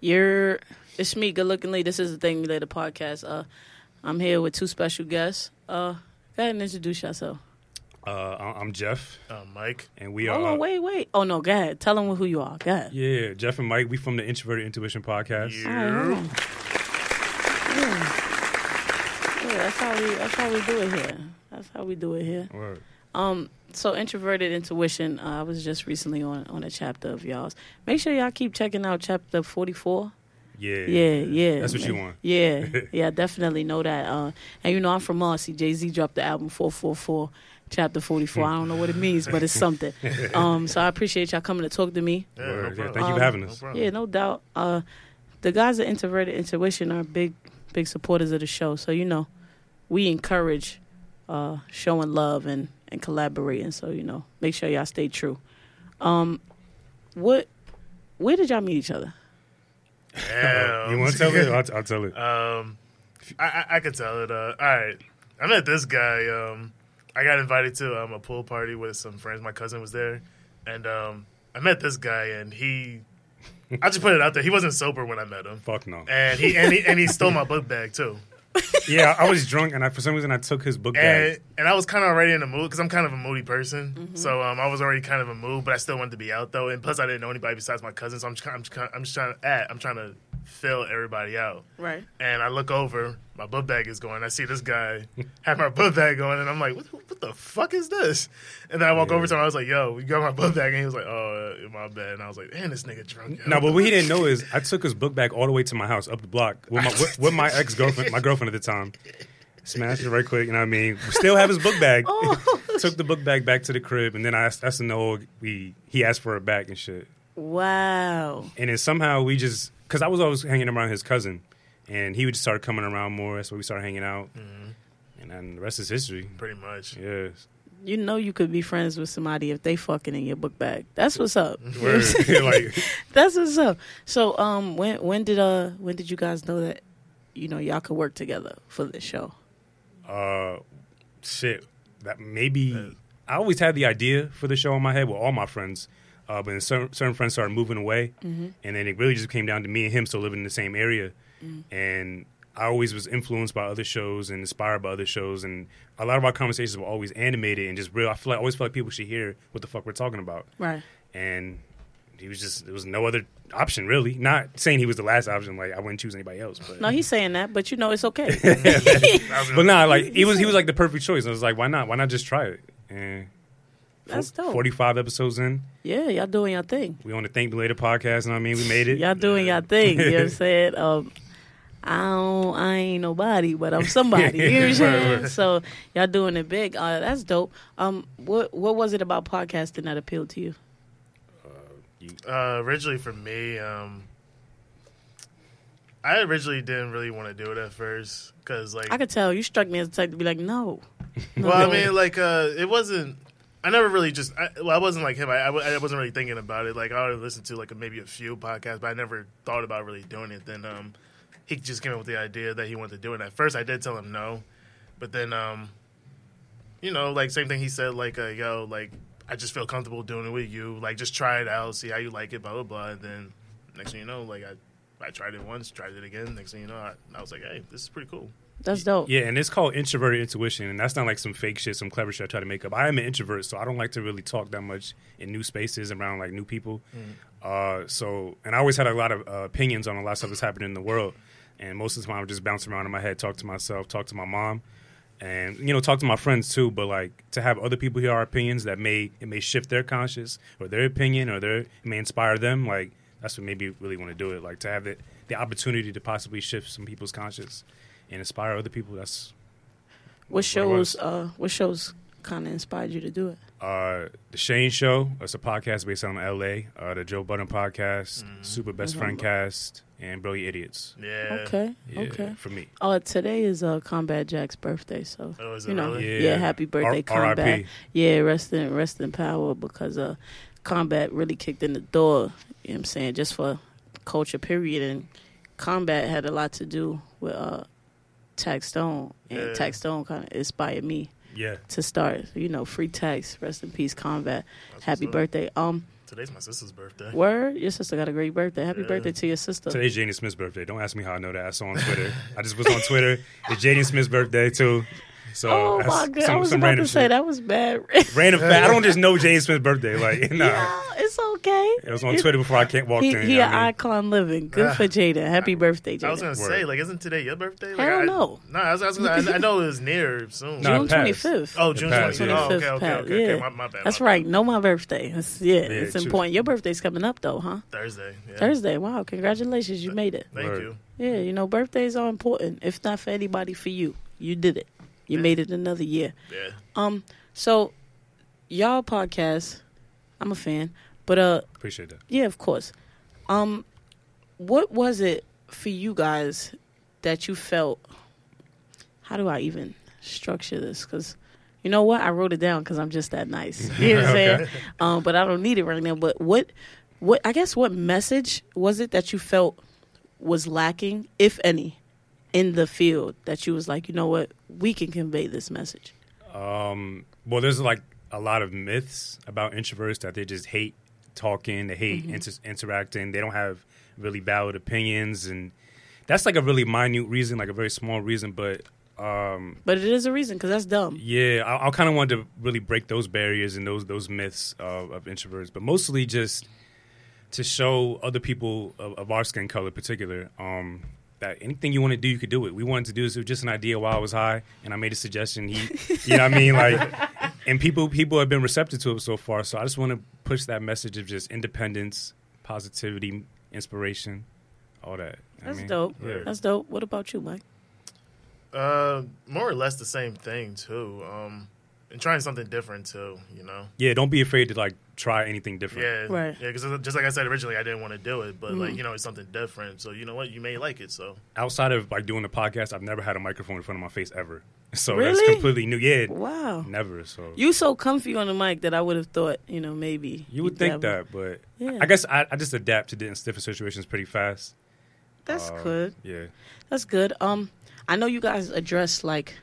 You're it's me, good looking lady. This is the Think Later podcast. Uh, I'm here with two special guests. Uh, go ahead and introduce yourself. Uh, I- I'm Jeff, Uh, Mike. and we Hold are. on, wait, wait. Oh no, go ahead. Tell them who you are. Go ahead. Yeah, Jeff and Mike. We from the Introverted Intuition podcast. Yeah. All right, hold. Yeah. Yeah, that's how we that's how we do it here. That's how we do it here. Word. Um, so introverted intuition. Uh, I was just recently on on a chapter of y'all's. Make sure y'all keep checking out chapter forty four. Yeah, Yeah, yeah. That's what you want. Yeah, yeah, definitely know that. Uh, and you know, I'm from Marcy. Jay Z dropped the album 444, chapter 44. I don't know what it means, but it's something. Um, so I appreciate y'all coming to talk to me. Yeah, Word. no Yeah, problem. thank you for having No us. problem. Yeah, no doubt. Uh, the guys at Introverted Intuition are big, big supporters of the show. So you know, we encourage uh, showing love and and collaborating. So you know, make sure y'all stay true. Um, what? Where did y'all meet each other? Damn. you want to tell it? I'll, I'll tell it. Um, I, I I could tell it. Uh, all right, I met this guy. Um, I got invited to um, a pool party with some friends. My cousin was there, and um, I met this guy, and he. I just put it out there. He wasn't sober when I met him, Fuck no. and he and he and he stole my book bag too. yeah, I was drunk, and I, for some reason I took his book And bag. and I was kind of already in the mood because I'm kind of a moody person. So um, I was already kind of a mood, but I still wanted to be out though. And plus, I didn't know anybody besides my cousin, so I'm just, kind- I'm just, I'm just trying to add, I'm trying to fill everybody out. Right. And I look over, my book bag is going. I see this guy have my book bag going, and I'm like, what, what the fuck is this? And then I walk Yeah. over to him. I was like, yo, you got my book bag? And he was like, oh, uh, my bad. And I was like, man, this nigga drunk. yo." No, but what he didn't know is I took his book bag all the way to my house, up the block, with my with, with my ex girlfriend, my girlfriend at the time. Smashed it right quick, you know what I mean? Still have his book bag. Took the book bag back to the crib, and then I asked, asked him the whole, we he asked for it back and shit. Wow. And then somehow we just, because I was always hanging around his cousin, and he would just start coming around more. That's why we started hanging out. And then the rest is history. Pretty much. Yeah. You know you could be friends with somebody if they fucking in your book bag. That's what's up. Like, That's what's up. So um when when did uh when did you guys know that you know y'all could work together for the show? uh, shit. That maybe I always had the idea for the show in my head with all my friends, uh, but then certain, certain friends started moving away, and then it really just came down to me and him still living in the same area, and I always was influenced by other shows and inspired by other shows, and a lot of our conversations were always animated and just real. I feel like I always feel like people should hear what the fuck we're talking about, Right. and he was just there was no other option really. Not saying he was the last option, like I wouldn't choose anybody else, but No, he's saying that, but you know it's okay. But nah, like he was he was like the perfect choice. I was like, why not? Why not just try it? And That's dope. Forty five episodes in, yeah, y'all doing your thing. we on the Think Later podcast. You know what I mean? We made it. Y'all doing your thing. You know what I'm saying? Um I don't I ain't nobody, but I'm somebody. You know what I'm saying? So y'all doing it big. Uh that's dope. Um what what was it about podcasting that appealed to you? Uh, originally for me, um, I originally didn't really want to do it at first because, like, I could tell you struck me as the type to be like, no. no. well, I mean, like, uh, it wasn't. I never really just. I, well, I wasn't like him. I wasn't really thinking about it. Like, I listened to like maybe a few podcasts, but I never thought about really doing it. Then, um, he just came up with the idea that he wanted to do it. At first, I did tell him no, but then, um, you know, like same thing he said, like, uh, yo, like, I just feel comfortable doing it with you. Like, just try it out, see how you like it, blah blah blah. And then next thing you know, like, I I tried it once, tried it again. Next thing you know, I, I was like, hey, this is pretty cool. That's dope. Yeah, and it's called introverted intuition, and that's not like some fake shit, some clever shit I try to make up. I am an introvert, so I don't like to really talk that much in new spaces around like new people. Uh, so, and I always had a lot of uh, opinions on a lot of stuff that's happening in the world, and most of the time I would just bounce around in my head, talk to myself, talk to my mom, and you know, talk to my friends too. But like to have other people hear our opinions that may it may shift their conscious or their opinion or their it may inspire them. Like that's what made me really want to do it. Like to have the the opportunity to possibly shift some people's conscious and inspire other people. That's What what shows uh what shows kind of inspired you to do it? Uh, the Shane Show. It's a podcast based on L.A. Uh, the Joe Budden podcast, Super Best Friend Cast, and Brilliant Idiots. Yeah. Okay. Yeah, Okay. for me. Uh today is uh Combat Jack's birthday, so Oh, is it you know, really? yeah. happy birthday, R- Combat. R.I.P.. Yeah, rest in rest in power because uh Combat really kicked in the door, you know what I'm saying, just for culture period and Combat had a lot to do with uh Taxstone and Yeah. Taxstone kind of inspired me Yeah. to start. You know, free tax, rest in peace, combat. That's Happy birthday. Um, Today's my sister's birthday. Word, your sister got a great birthday. Happy Yeah. birthday to your sister. Today's Jaden Smith's birthday. Don't ask me how I know that. I saw on Twitter. I just was on Twitter. It's Jaden Smith's birthday too. So oh my god, I was some about to say shit. that was bad. Random fact. I don't just know Jaden Smith's birthday. Like, nah. yeah, it's okay. It was on Twitter before I can't walk He, in. he you know an I mean? icon living. Good for Jada. Happy birthday, Jada. I was gonna say, like, isn't today your birthday? Like, Hell I, no. No, I, was, I, was gonna, I, I know it was near soon. No, June it twenty passed. fifth. Oh, June passed, twenty yeah. Oh, okay, 25th okay, okay. yeah. okay. My, my bad. That's my right. Know my birthday. It's, yeah, it's true. important. Your birthday's coming up though, huh? Thursday. Yeah. Thursday. Wow, congratulations, you made it. Thank Word. you. Yeah, you know birthdays are important. If not for anybody, for you, you did it. You Yeah. made it another year. Yeah. Um, so y'all podcast, I'm a fan, but uh, Appreciate that. yeah, of course. Um, what was it for you guys that you felt? How do I even structure this? Because you know what, I wrote it down because I'm just that nice. You know what I'm saying? Um, but I don't need it right now. But what, what? I guess what message was it that you felt was lacking, if any, in the field that you was like, you know what, we can convey this message. Um, well, there's like a lot of myths about introverts that they just hate talking, they hate Mm-hmm. inter- interacting, they don't have really valid opinions, and that's like a really minute reason, like a very small reason. But um, But it is a reason because that's dumb. yeah, I, I kind of wanted to really break those barriers and those those myths of, of introverts, but mostly just to show other people of, of our skin color, in particular, um, that anything you want to do, you could do it. We wanted to do this. It was just an idea while I was high, and I made a suggestion. He, you know, what I mean, like, and people people have been receptive to it so far. So I just want to push that message of just independence, positivity, inspiration, all that. I That's mean, dope. Yeah. That's dope. What about you, Mike? Uh, more or less the same thing too. Um, and trying something different too. You know. yeah, don't be afraid to like try anything different. Yeah. Right. Yeah. Because just like I said originally, I didn't want to do it, but like Mhm. you know, it's something different. So you know what, you may like it. So outside of like doing the podcast, I've never had a microphone in front of my face ever. So Really? that's completely new. Yeah, Wow. never. So You so comfy on the mic that I would have thought, you know, maybe you would think have- that, but Yeah. I guess I, I just adapt to different different situations pretty fast. That's Uh, good. Yeah, That's good. Um, I know you guys address like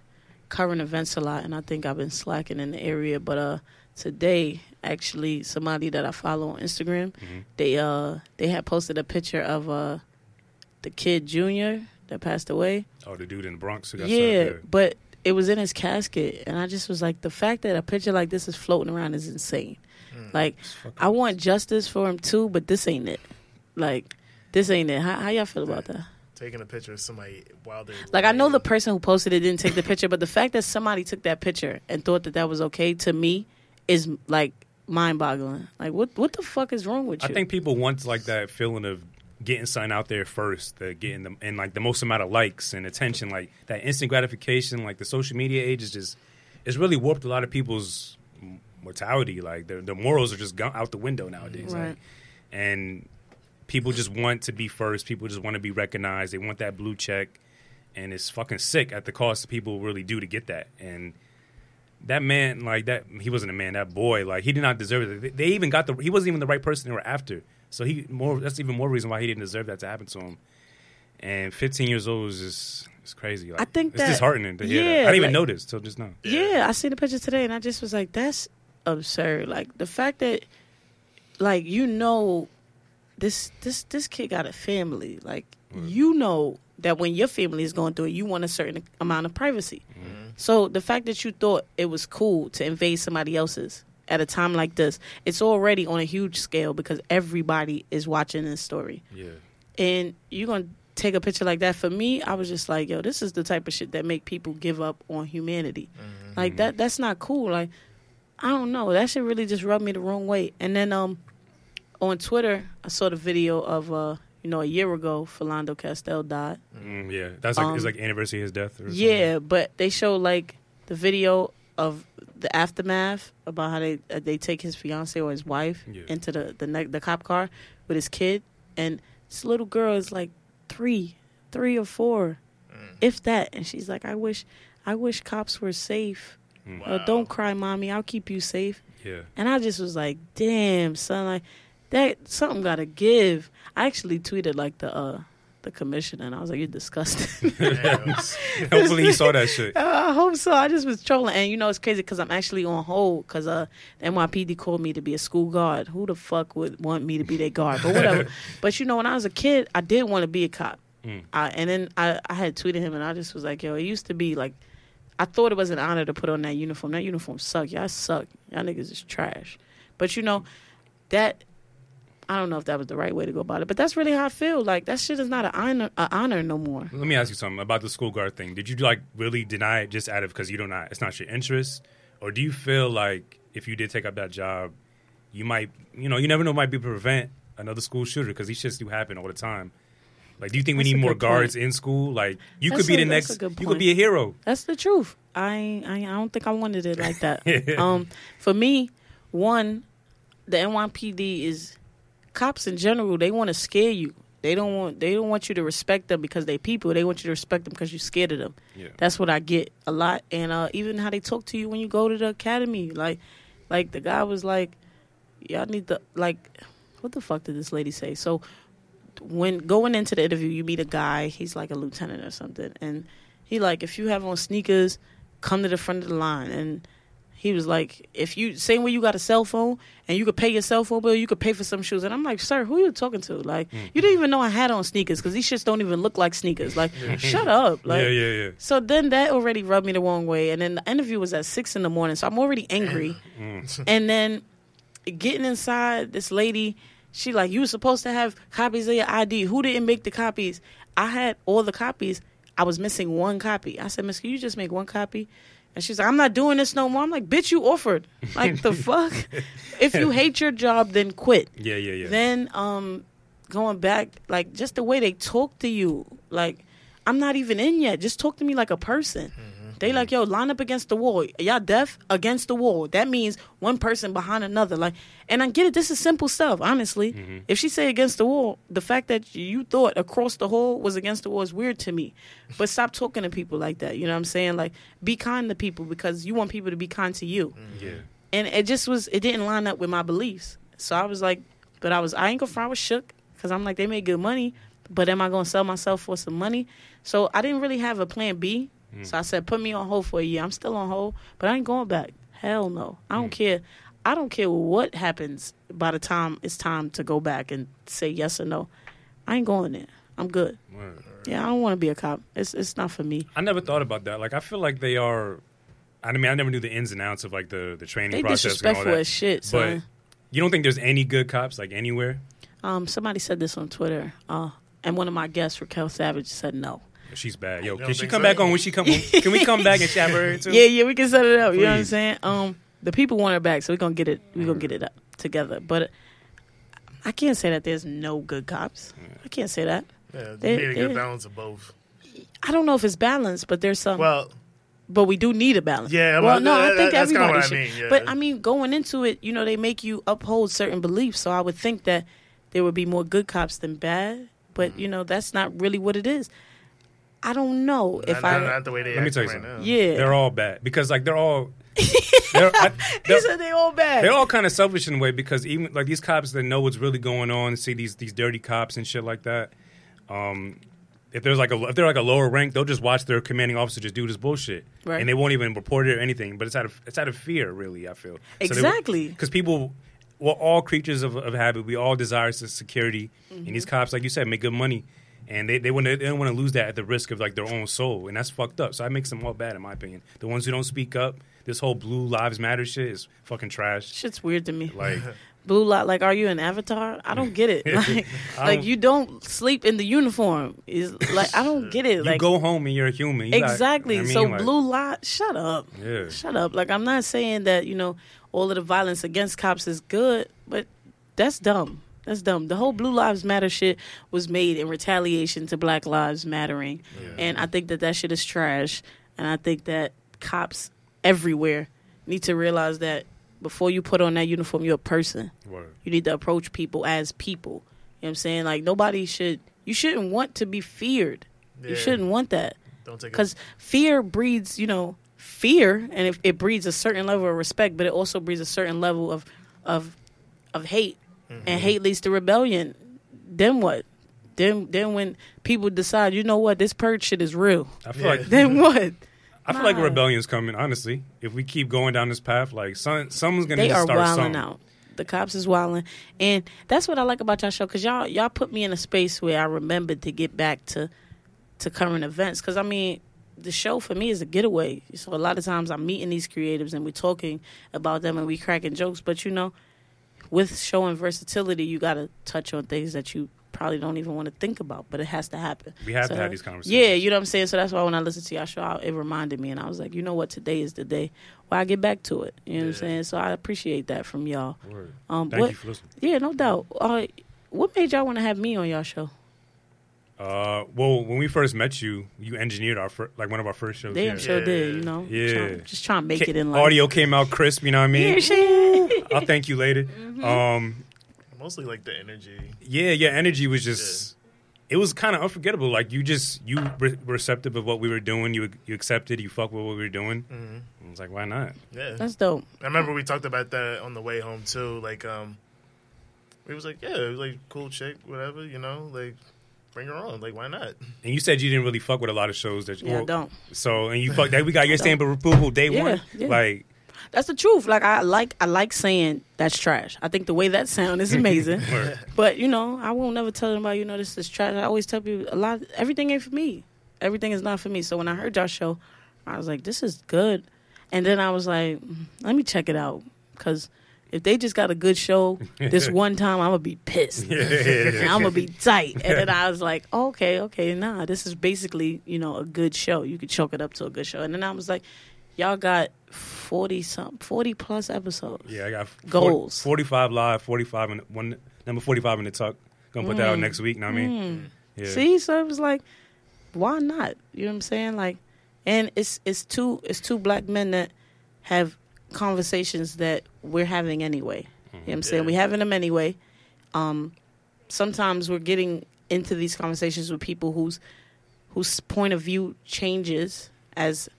current events a lot, and I think I've been slacking in the area. But uh, today, actually, somebody that I follow on Instagram, Mhm. they uh they had posted a picture of uh the kid Junior that passed away. oh, the dude in the Bronx who got Yeah, but it was in his casket, and I just was like, the fact that a picture like this is floating around is insane. Like, I want justice for him too, but this ain't it. Like, this ain't it. How, how y'all feel about that? Taking a picture of somebody while they're Like, I know the person who posted it didn't take the picture, but the fact that somebody took that picture and thought that that was okay to me is like mind-boggling. Like, what what the fuck is wrong with you? I think people want like that feeling of getting something out there first, the getting them and like the most amount of likes and attention, like that instant gratification. Like the social media age is just it's really warped a lot of people's m- mortality. Like their their morals are just gone out the window nowadays. Right. Like, and people just want to be first. People just want to be recognized. They want that blue check, and it's fucking sick at the cost that people really do to get that. And that man, like that, he wasn't a man. That boy, like he did not deserve it. They- even got the. He wasn't even the right person they were after. So he more. That's even more reason why he didn't deserve that to happen to him. And 15 years old is just it's crazy. Like, I think it's that- disheartening to hear. that. yeah, I didn't even notice till just now. Yeah, I seen the picture today, and I just was like, "That's absurd." Like the fact that, like, you know, this this this kid got a family. Like, you know that when your family is going through it, you want a certain amount of privacy. So the fact that you thought it was cool to invade somebody else's at a time like this, it's already on a huge scale because everybody is watching this story. Yeah. and you're gonna take a picture like that? For me i was just like yo this is the type of shit that make people give up on humanity. Like that that's not cool. Like i don't know. That shit really just rubbed me the wrong way. And then um on twitter i saw the video of uh you know a year ago philando castile died Mm, yeah. That's like Um, it's like anniversary of his death. Or something. yeah but they show like the video of the aftermath about how they uh, they take his fiance or his wife Yeah. into the the ne- the cop car with his kid, and this little girl is like three, three or four, if that, and she's like, I wish, I wish cops were safe. Mm. Or don't cry, mommy. I'll keep you safe. Yeah. And I just was like, damn, son, like that something gotta give. I actually tweeted like the uh the commissioner, and I was like, "You're disgusting." Hopefully he saw that shit. I hope so. I just was trolling, and you know it's crazy because I'm actually on hold because uh, the NYPD called me to be a school guard. Who the fuck would want me to be their guard? But whatever. but you know, when I was a kid, I did want to be a cop. Mm. I, and then I, I had tweeted him, and I just was like, "Yo, it used to be like." I thought it was an honor to put on that uniform. That uniform suck. Y'all suck. Y'all niggas is trash. But you know, that I don't know if that was the right way to go about it, but that's really how I feel. Like that shit is not an honor, a honor no more. Let me ask you something about the school guard thing. Did you like really deny it just out of because you don't not it's not your interest, or do you feel like if you did take up that job, you might you know you never know might be prevent another school shooter because these shits do happen all the time. Like, do you think we That's need more guards point. in school? Like, you That's could be a- the next. You could be a hero. That's the truth. I I, I don't think I wanted it like that. um, for me, one, the NYPD is cops in general. They want to scare you. They don't want they don't want you to respect them because they people. They want you to respect them because you're scared of them. Yeah. That's what I get a lot, and uh, even how they talk to you when you go to the academy. Like, like the guy was like, "Y'all need to like." What the fuck did this lady say? So, when going into the interview, you meet a guy. He's like a lieutenant or something, and he like, if you have on sneakers, come to the front of the line. And he was like, if you same way you got a cell phone and you could pay your cell phone bill, you could pay for some shoes. And I'm like, sir, who you talking to? Like, you didn't even know I had on sneakers because these shits don't even look like sneakers. Like, shut up. Like, yeah, yeah, yeah. so then that already rubbed me the wrong way. And then the interview was at six in the morning. So I'm already angry. Mm. and then getting inside, this lady, she like, you were supposed to have copies of your ID. Who didn't make the copies? I had all the copies. I was missing one copy. I said, Miss, can you just make one copy? And she's like, I'm not doing this no more. I'm like, bitch, you offered. Like the fuck? If you hate your job, then quit Yeah, yeah, yeah. then um going back like just the way they talk to you like i'm not even in yet just talk to me like a person they like yo line up against the wall. Y'all deaf against the wall. That means one person behind another. Like and i get it. This is simple stuff honestly. Mm-hmm. If she say against the wall the fact that you thought across the hall was against the wall is weird to me. But stop talking to people like that. You know what i'm saying? Like be kind to people because you want people to be kind to you. Mm-hmm. Yeah. and it just was it didn't line up with my beliefs. So i was like but i was i ain't gonna front I was shook. Because i'm like they made good money but am i gonna sell myself for some money? So i didn't really have a plan b so i said put me on hold for a year i'm still on hold but i ain't going back hell no i don't care i don't care what happens by the time it's time to go back and say yes or no i ain't going there i'm good Word. yeah i don't want to be a cop it's it's not for me I never thought about that. Like, I feel like they are. I mean, I never knew the ins and outs of like the the training they process and all that. as shit But you don't think there's any good cops like anywhere? Um, somebody said this on Twitter, uh, and one of my guests, Raquel Savage, said no. She's bad. Yo, can she come so? back on when she come? Can we come back and chat with her too? Yeah, yeah, we can set it up. You know what I'm saying? Um, the people want her back, so we're gonna get it. We're gonna get it up together. But I can't say that there's no good cops. I can't say that. Yeah, They- you need a good balance of both. I don't know if it's balanced, but there's some. Well, but we do need a balance. Yeah, Well, well, no, I that- think that's everybody what I should. mean, yeah. But I mean, going into it, you know, they make you uphold certain beliefs. So I would think that there would be more good cops than bad. But Mm-hmm. you know, that's not really what it is. I don't know if not, I. not the way they Let me tell you right something. now. yeah, They're all bad because like they're all. they're, I, they're, said they all bad. they're all kind of selfish in a way because even like these cops that know what's really going on, see these these dirty cops and shit like that. Um, if there's like a if they're like a lower rank, they'll just watch their commanding officer just do this bullshit, Right. and they won't even report it or anything. But it's out of it's out of fear, really. I feel Exactly. because people. We're all creatures of, of habit. We all desire s- security, and these cops, like you said, make good money, and they they want they don't want to lose that at the risk of like their own soul, and that's fucked up. So that makes them all bad, in my opinion. The ones who don't speak up, this whole blue lives matter shit is fucking trash. Shit's weird to me. Like Blue light, like, are you an avatar? I don't get it. Like, like you don't sleep in the uniform. Is like I don't get it. you Like go home and you're a human. You exactly. I mean, so like, blue light, shut up. Yeah. Shut up. Like I'm not saying that you know all of the violence against cops is good, but that's dumb. That's dumb. The whole Blue Lives Matter shit was made in retaliation to Black Lives Mattering, and I think that that shit is trash. And I think that cops everywhere need to realize that before you put on that uniform, you're a person. Word. You need to approach people as people. You know what I'm saying? Like nobody should. You shouldn't want to be feared. You shouldn't want that Don't take because fear breeds you know fear and it, it breeds a certain level of respect but it also breeds a certain level of of of hate Mm-hmm. and hate leads to rebellion then what Then then when people decide, you know what, this purge shit is real. I feel Yeah. like Then what? I feel like a rebellion's coming. Honestly, if we keep going down this path, like some, someone's gonna They are start wilding something. out. The cops is wilding, and that's what I like about y'all show because y'all y'all put me in a space where I remembered to get back to to current events. Because I mean, the show for me is a getaway. So a lot of times I'm meeting these creatives and we're talking about them and we cracking jokes. But you know, with showing versatility, you got to touch on things that you probably don't even want to think about, but it has to happen. We have So, to have these conversations. Yeah, you know what I'm saying. So that's why when I listened to y'all show, it reminded me, and I was like, you know what, today is the day where I get back to it. You know what I'm saying. So I appreciate that from y'all. Word. Um, Thank what? you for listening. Yeah, no doubt. Uh, what made y'all want to have me on y'all show? Uh, well, when we first met you, you engineered our fir- like one of our first shows. Damn, here. sure did. You know, Yeah. Trying- just trying to make Ca- it in life. Audio came out crisp. You know what I mean? Yeah, shit. I'll thank you later. Mm-hmm. Um, Mostly like the energy. yeah, your energy was just. It was kind of unforgettable. Like you just you were receptive of what we were doing. You you accepted. You fuck with what we were doing. hmm I was like, why not? Yeah, That's dope. I remember we talked about that on the way home too. Like, um, we was like, yeah, it was like cool chick, whatever, you know, like bring her on. Like, why not? And you said you didn't really fuck with a lot of shows that. Yeah, well, don't. So and you fuck that we got your stamp of approval day Yeah, one. yeah. Like That's the truth. Like I like, I like saying that's trash. I think the way that sound is amazing. But you know, I won't never tell anybody. You know, this is trash. I always tell people a lot. Everything ain't for me. Everything is not for me. So when I heard y'all show, I was like, this is good. And then I was like, mm, let me check it out because if they just got a good show this one time, I'm gonna be pissed. and I'm gonna be tight. And then I was like, okay, okay, nah, this is basically, you know, a good show. You could chalk it up to a good show. And then I was like, y'all got forty some, forty plus episodes. Yeah, I got Goals. 45 live, 45 in one number 45 in the tuck. Gonna put that out Mm. next week, you know what I mean? Yeah. See, so it was like, why not? You know what I'm saying? Like, and it's it's two it's two black men that have conversations that we're having anyway. You know what I'm saying? Yeah. We're having them anyway. Um, sometimes we're getting into these conversations with people whose whose point of view changes as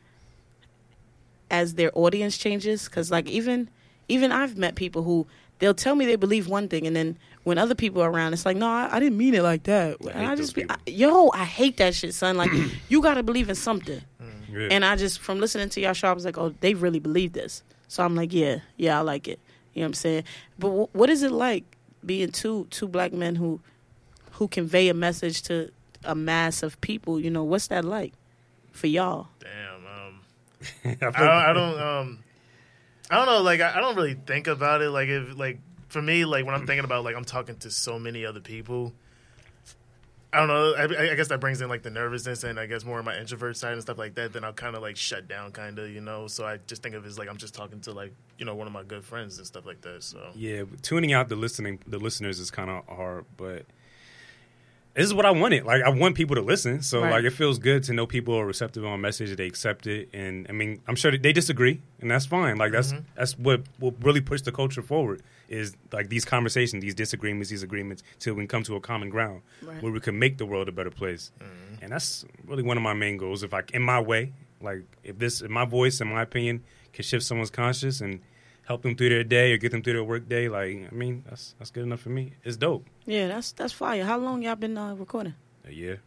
as their audience changes. Because like even even I've met people who they'll tell me they believe one thing, and then when other people are around, it's like, no, I, I didn't mean it like that. I And I just be. I, yo, I hate that shit, son. Like you got to believe in something. Yeah. And I just from listening to y'all show, I was like, oh, they really believe this. So I'm like, yeah, yeah, I like it. You know what I'm saying? But w- what is it like being two two black men who who convey a message to a mass of people? You know, what's that like for y'all? Damn. Um, I I, don't, I don't. Um, I don't know. Like, I, I don't really think about it. Like, if like for me, like when I'm thinking about like I'm talking to so many other people. I don't know. I, I guess that brings in like the nervousness and I guess more of my introvert side and stuff like that. Then I'll kind of like shut down, kind of, you know. So I just think of it as like I'm just talking to like you know one of my good friends and stuff like that. So yeah, tuning out the listening the listeners is kind of hard, but this is what I wanted. Like I want people to listen, so Right. like it feels good to know people are receptive on a message, they accept it, and I mean I'm sure they disagree, and that's fine. Like that's mm-hmm. that's what will really push the culture forward is like these conversations, these disagreements, these agreements, till we can come to a common ground Right. where we can make the world a better place. Mm-hmm. And that's really one of my main goals. If I in my way, like if this, if my voice, in my opinion, can shift someone's conscious and help them through their day or get them through their work day, like I mean, that's that's good enough for me. It's dope. Yeah, that's that's fire. How long y'all been uh, recording? A year.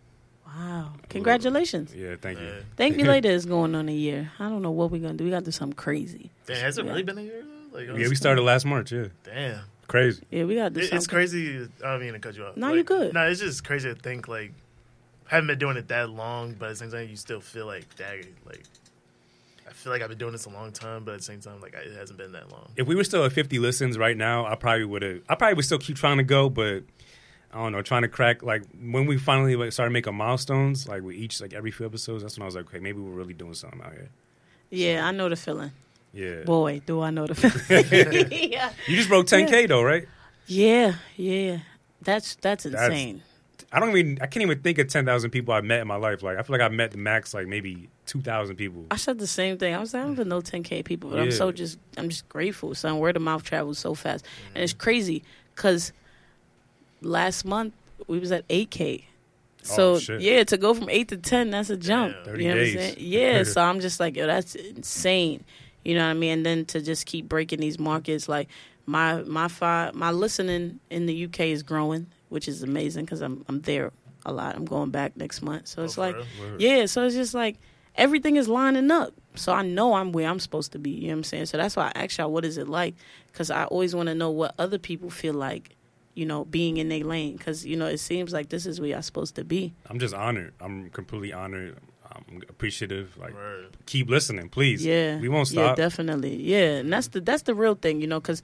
Wow, congratulations! Yeah, thank you. Yeah. Thank you later is going on a year. I don't know what we're gonna do. We gotta do something crazy. damn, has it Yeah. really been a year? Like, Yeah, we started last March. Yeah, Damn. crazy. Yeah, we gotta do It, something. it's crazy. I don't mean to cut you off. No, Like, you good. No, it's just crazy to think like haven't been doing it that long, but at the same time, you still feel like dang, like I feel like I've been doing this a long time, but at the same time, like it hasn't been that long. If we were still at 50 listens right now, I probably would have. I probably would still keep trying to go, but I don't know, trying to crack like when we finally like, started making milestones, like with each like every few episodes. That's when I was like, okay, maybe we're really doing something out here. Yeah, I know the feeling. Yeah. Boy, do I know the feeling. yeah. you just broke 10k though, right? Yeah, yeah. That's that's insane. I don't even. I can't even think of 10,000 people I've met in my life. Like I feel like I've met the max like maybe 2,000 people. I said the same thing. I was like, I don't even know 10k people, but I'm so just I'm just grateful. Son, word of mouth travels so fast, and it's mm-hmm. crazy because last month we was at 8k. So Oh, shit. yeah, to go from eight to ten, that's a jump. 30 you know days. what I'm saying? Yeah. so I'm just like, yo, that's insane. You know what I mean? And then to just keep breaking these markets, like my my fi- my listening in the UK is growing, which is amazing because I'm I'm there a lot. I'm going back next month, so oh, it's Oh, like, real? Yeah. So it's just like everything is lining up. So I know I'm where I'm supposed to be. You know what I'm saying? So that's why I ask y'all, what is it like? Because I always want to know what other people feel like. You know, being in their lane, because you know it seems like this is where y'all supposed to be. I'm just honored. I'm completely honored. I'm appreciative. Like, Word. keep listening, please. Yeah, we won't stop. Yeah, stop. definitely. Yeah, and that's the that's the real thing, you know, because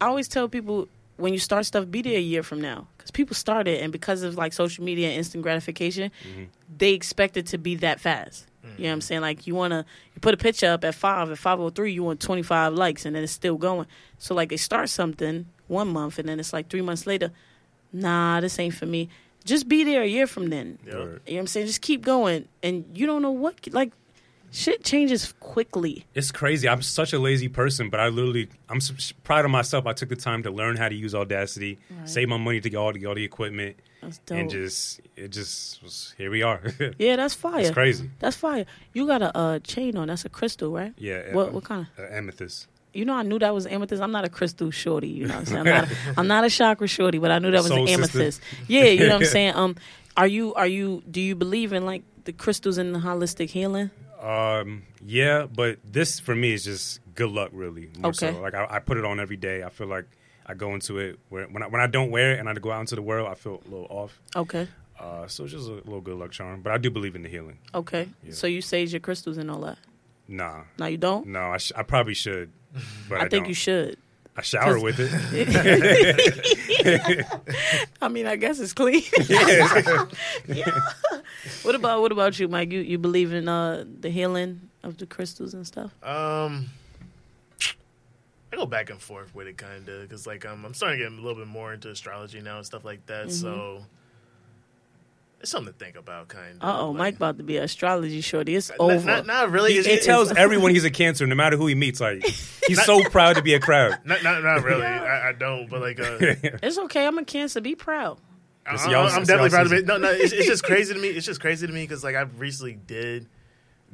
I always tell people when you start stuff, be there a year from now, because people start it, and because of like social media and instant gratification, Mhm. they expect it to be that fast. You know what I'm saying? Like you wanna you put a picture up at five, at five oh three, you want twenty five likes, and then it's still going. So like they start something one month, and then it's like three months later, nah, this ain't for me. Just be there a year from then. Yep. You know what I'm saying? Just keep going, and you don't know what like shit changes quickly. It's crazy. I'm such a lazy person, but I literally, I'm proud of myself. I took the time to learn how to use Audacity, Right. save my money to get all the, all the equipment, and just, it just was, here we are. yeah, that's fire. it's crazy. That's fire. You got a uh, chain on. That's a crystal, right? Yeah. What uh, what kind of? uh, amethyst. You know, I knew that was amethyst. I'm not a crystal shorty. You know what I'm saying? I'm not. A, I'm not a chakra shorty, but I knew that was Soul an amethyst. Yeah, you know what I'm saying. Um, are you are you? Do you believe in like the crystals and the holistic healing? Um, yeah, but this for me is just good luck, really. More Okay. So. Like I, I put it on every day. I feel like I go into it where when I, when I don't wear it and I go out into the world, I feel a little off. Okay, Uh, so it's just a little good luck charm. But I do believe in the healing. okay. Yeah. So you sage your crystals and all that? Nah, No, you don't. no, I, sh- I probably should, but I, I think don't. you should. I shower with it. I mean, I guess it's clean. yeah. What about what about you, Mike? You you believe in uh the healing of the crystals and stuff? Um, I go back and forth with it, kind of, because like um, I'm starting to get a little bit more into astrology now and stuff like that. So it's something to think about, kind of. Uh oh, Mike about to be an astrology shorty. It's Not, over. not, not really. He, It's, he it's- tells everyone he's a cancer, no matter who he meets. Like he's so proud to be a crowd. Not, not, not really. I, I don't. But like, uh, it's okay. I'm a cancer. Be proud. I, It's I, y'all- I'm definitely y'all proud of it. No, no. It's, it's just crazy to me. It's just crazy to me because like I recently did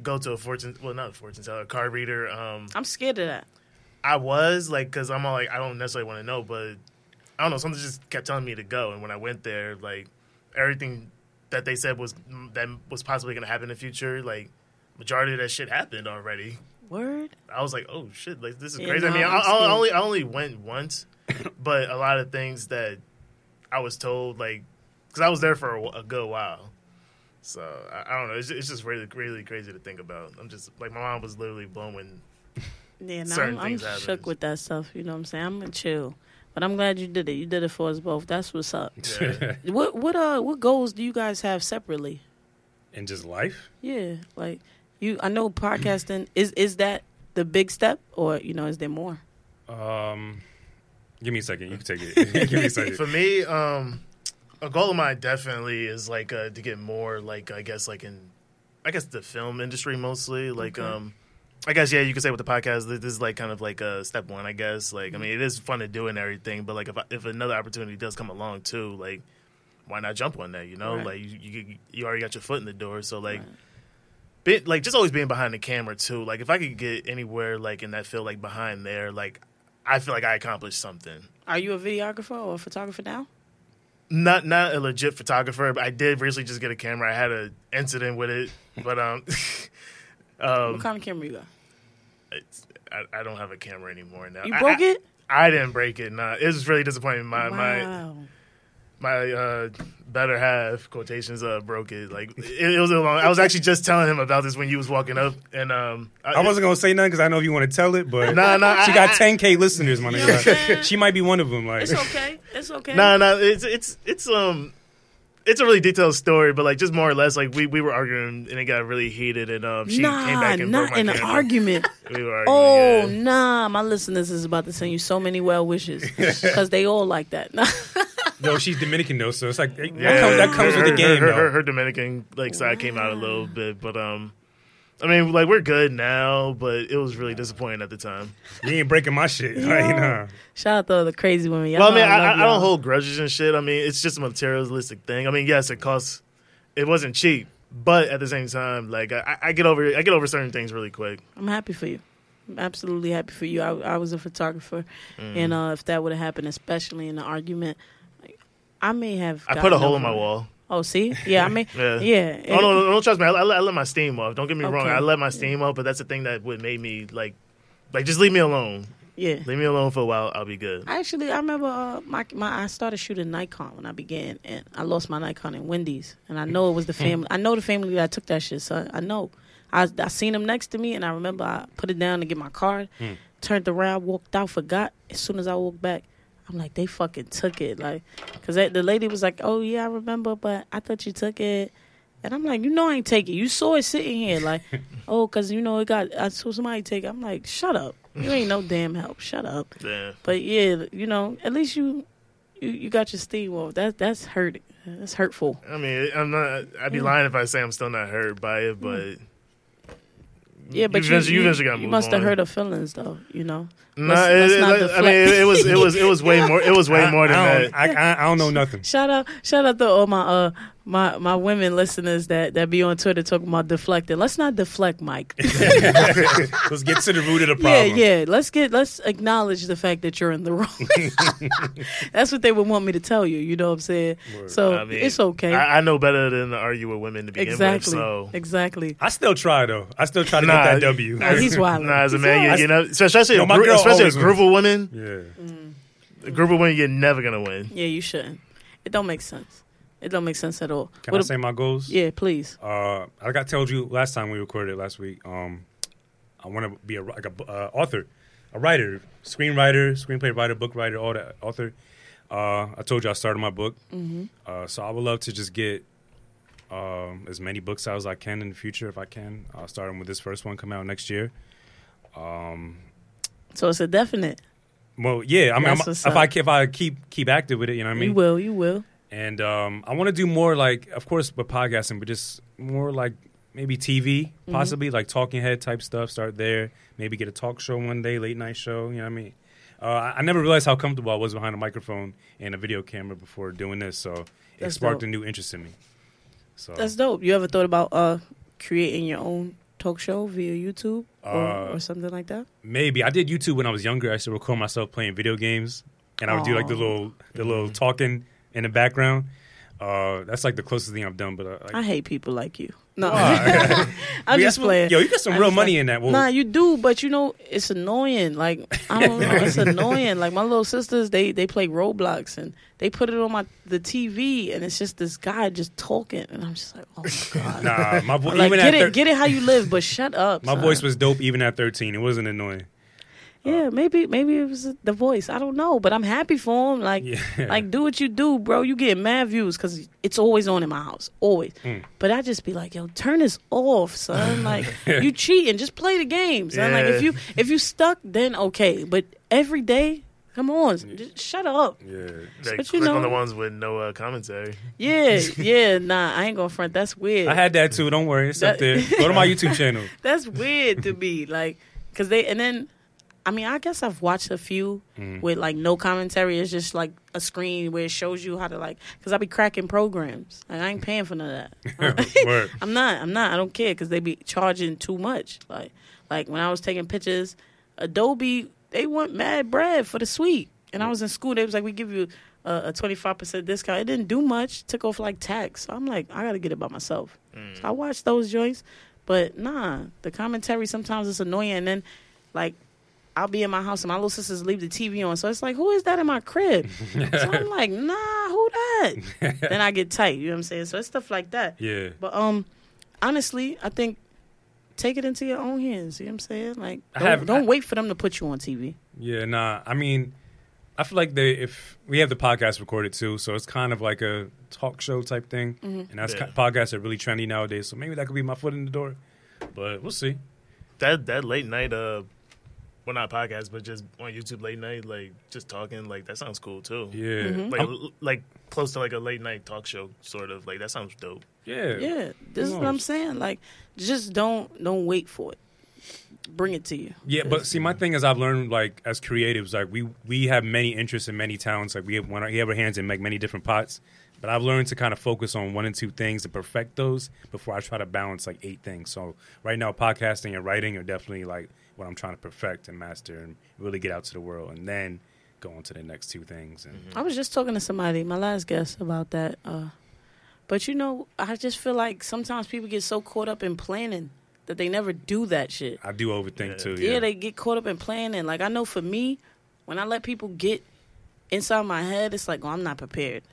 go to a fortune. Well, not a fortune teller, a card reader. Um, I'm scared of that. I was like, because I'm all like, I don't necessarily want to know, but I don't know. Something just kept telling me to go, and when I went there, like everything that they said was that was possibly going to happen in the future, like majority of that shit happened already. Word. I was like, oh shit, like this is Yeah, crazy. I no, mean, I'm I, I only I only went once, but a lot of things that I was told, like, because I was there for a, a good while. So I, I don't know. It's, it's just really, really crazy to think about. I'm just like my mom was literally blowing. Yeah, no, I'm, I'm shook with that stuff. You know what I'm saying? I'm gonna chill. But I'm glad you did it. You did it for us both. That's what's up. Yeah. What what uh what goals do you guys have separately? And just life. Yeah, like you. I know podcasting is is that the big step, or you know, is there more? Um, give me a second. You can take it. give me a second. For me, um, a goal of mine definitely is like uh, to get more like I guess like in I guess the film industry mostly. Like Okay. um I guess yeah, you could say with the podcast this is like kind of like a step one, I guess. Like I mean it is fun to do and everything, but like if if another opportunity does come along too, like why not jump on that, you know? Right. Like you, you you already got your foot in the door, so like Right. be, like just always being behind the camera too. Like if I could get anywhere like in that field like behind there, like I feel like I accomplished something. Are you a videographer or a photographer now? not not a legit photographer, but I did recently just get a camera. I had an incident with it, but um, um, what kind of camera you got? it's, I, I don't have a camera anymore now. You broke I, it? I didn't break it. Nah, it was really disappointing. My my wow. my uh, better half quotations uh broke it. Like it, it was a long. I was actually just telling him about this when you was walking up, and um, I wasn't gonna say nothing because I know if you want to tell it, but Nah, nah, she I- got 10k listeners, my You know what I'm nigga. saying? she might be one of them. Like, It's okay. It's okay. No, no, it's it's it's um it's a really detailed story, but like just more or less like we, we were arguing and it got really heated and um she nah, came back and not broke my in an camera. argument. We were arguing. Oh yeah. nah, my listeners is about to send you so many well wishes because they all like that. no, she's Dominican though, so it's like that, comes, that comes her, with the game. Her, though. her, her Dominican like side came out a little bit, but um, I mean like we're good now, but it was really disappointing at the time. You ain't breaking my shit. Like, nah. Shout out to the crazy women. Y'all well, I mean I, I, I don't hold grudges and shit. I mean it's just a materialistic thing. I mean yes, it costs. It wasn't cheap, but at the same time, like I, I get over I get over certain things really quick. I'm happy for you. I'm absolutely happy for you. I, I was a photographer, Mm. and uh, if that would have happened, especially in an argument, like, I may have. I put a hole in my it. wall. Oh, see, yeah, I mean, Yeah. yeah, Oh no, no, don't trust me. I, I, let, I let my steam off. Don't get me wrong. I let my steam off, but that's the thing that would make me like, like just leave me alone. yeah. Leave me alone for a while. I'll be good. Actually, I remember uh, my my I started shooting Nikon when I began, and I lost my Nikon in Wendy's, and I know it was the family. I know the family that took that shit, so I know. I I seen them next to me, and I remember I put it down to get my card, turned around, walked out, forgot. As soon as I walked back, I'm like, they fucking took it, like, cause the lady was like, oh yeah, I remember, but I thought you took it. And I'm like, you know, I ain't take it. You saw it sitting here, like, oh, cause you know it got. I saw somebody take it. I'm like, shut up. You ain't no damn help. Shut up. Yeah. But yeah, you know, at least you you, you got your steam off. That that's hurt. That's hurtful. I mean, I'm not. I'd be Mm. lying if I say I'm still not hurt by it, but Yeah, but you eventually- you you, you must must have hurt her feelings though. You know. no, Let's- it, let's it- not I mean, it, it was it was it was way more. It was way I- more than I that. I, I, I don't know nothing. Shout out, shout out to all my uh my my women listeners that that be on Twitter talking about deflecting. Let's not deflect, Mike. Let's get to the root of the problem. yeah. Yeah. Let's get let's acknowledge the fact that you're in the wrong. That's what they would want me to tell you. You know what I'm saying? Word. So I mean, it's okay. I, I know better than to argue with women to begin exactly. with. So Exactly. I still try though. I still try to Nah, get that W. Nah, he's wild. Nah, as a man, you, you know, especially Yo, a my especially a always group of women, yeah. Mm. a group of women, you're never gonna win. Yeah, you shouldn't. It don't make sense. It don't make sense at all. Can What I a- say my goals? yeah, please. Uh, like I told you last time we recorded last week. Um, I want to be a like a uh, author, a writer, screenwriter, screenplay writer, book writer, all that author. Uh, I told you I started my book, Mm-hmm. uh, so I would love to just get um, as many books out as I can in the future if I can. I'll start with this first one coming out next year. Um, So it's a definite. well, yeah, I mean, if I if I keep keep active with it, you know what I mean. you will. You will. And um, I want to do more like, of course, with podcasting, but just more like maybe TV, Mm-hmm. possibly like talking head type stuff. Start there. Maybe get a talk show one day, late night show. You know what I mean? Uh, I, never realized how comfortable I was behind a microphone and a video camera before doing this. So it That's sparked dope. a new interest in me. So That's dope. You ever thought about uh creating your own talk show via YouTube or, Uh, or something like that? maybe I did YouTube when I was younger. I used to record myself playing video games, and I would do like the little the little talking in the background. Uh, that's like the closest thing I've done. But uh, like, I hate people like you. No, Why? I'm We just got some- playing. Yo, you got some I'm real money like- in that. Well, Nah, you do, but you know it's annoying. Like I don't know, it's annoying. Like my little sisters, they they play Roblox and they put it on my the TV, and it's just this guy just talking, and I'm just like, oh my god. Nah, my vo- Like get at it, thir- get it how you live, but shut up. my son. voice was dope even at 13. It wasn't annoying. Yeah, maybe maybe it was the voice. I don't know, but I'm happy for him. Like, Yeah. like do what you do, bro. You get mad views because it's always on in my house, always. Mm. But I just be like, yo, turn this off, son. Like, you cheating, just play the game, son. Like, if you if you stuck, then okay. But every day, come on, just shut up. Yeah. Like, But you click on the ones with no uh, commentary. Yeah, yeah, nah, I ain't gonna front. That's weird. I had that too. Don't worry. It's up there. Go to my YouTube channel. That's weird to me. Like, cause they and then, I mean, I guess I've watched a few Mm. with like no commentary. It's just like a screen where it shows you how to like. Cause I be cracking programs. Like I ain't paying for none of that. Word. I'm not. I'm not. I don't care because they be charging too much. Like, like when I was taking pictures, Adobe they want mad bread for the suite. And I was in school. They was like, we give you a twenty five percent discount. It didn't do much. Took off like tax. So I'm like, I gotta get it by myself. So I watched those joints, but nah, the commentary sometimes it's annoying. And then, like, I'll be in my house and my little sisters leave the TV on, so it's like, who is that in my crib? so I'm like, nah, who that? then I get tight. You know what I'm saying? So it's stuff like that. Yeah. But um, honestly, I think take it into your own hands. You know what I'm saying? Like, don't, have- don't I- wait for them to put you on TV. Yeah. Nah. I mean, I feel like they if we have the podcast recorded too, so it's kind of like a talk show type thing, Mm-hmm. and that's Yeah. ki- podcasts are really trendy nowadays. So maybe that could be my foot in the door. But we'll see. That that late night, uh, well, not podcast, but just on YouTube late night, like just talking, like that sounds cool too. Yeah. Mm-hmm. Like I'm- like close to like a late night talk show, sort of. Like that sounds dope. yeah. Yeah, this is what I'm saying. Like, just don't don't wait for it. Bring it to you. Yeah, but see, my thing is, I've learned like as creatives, like we we have many interests and many talents. Like we have one, we have our hands in like many different pots. But I've learned to kind of focus on one and two things to perfect those before I try to balance like eight things. So right now, podcasting and writing are definitely like what I'm trying to perfect and master and really get out to the world, and then go on to the next two things. And I was just talking to somebody, my last guest, about that. Uh, But you know, I just feel like sometimes people get so caught up in planning that they never do that shit. I do overthink Yeah. too. Yeah. Yeah, they get caught up in planning. Like I know for me, when I let people get inside my head, it's like, oh, I'm not prepared.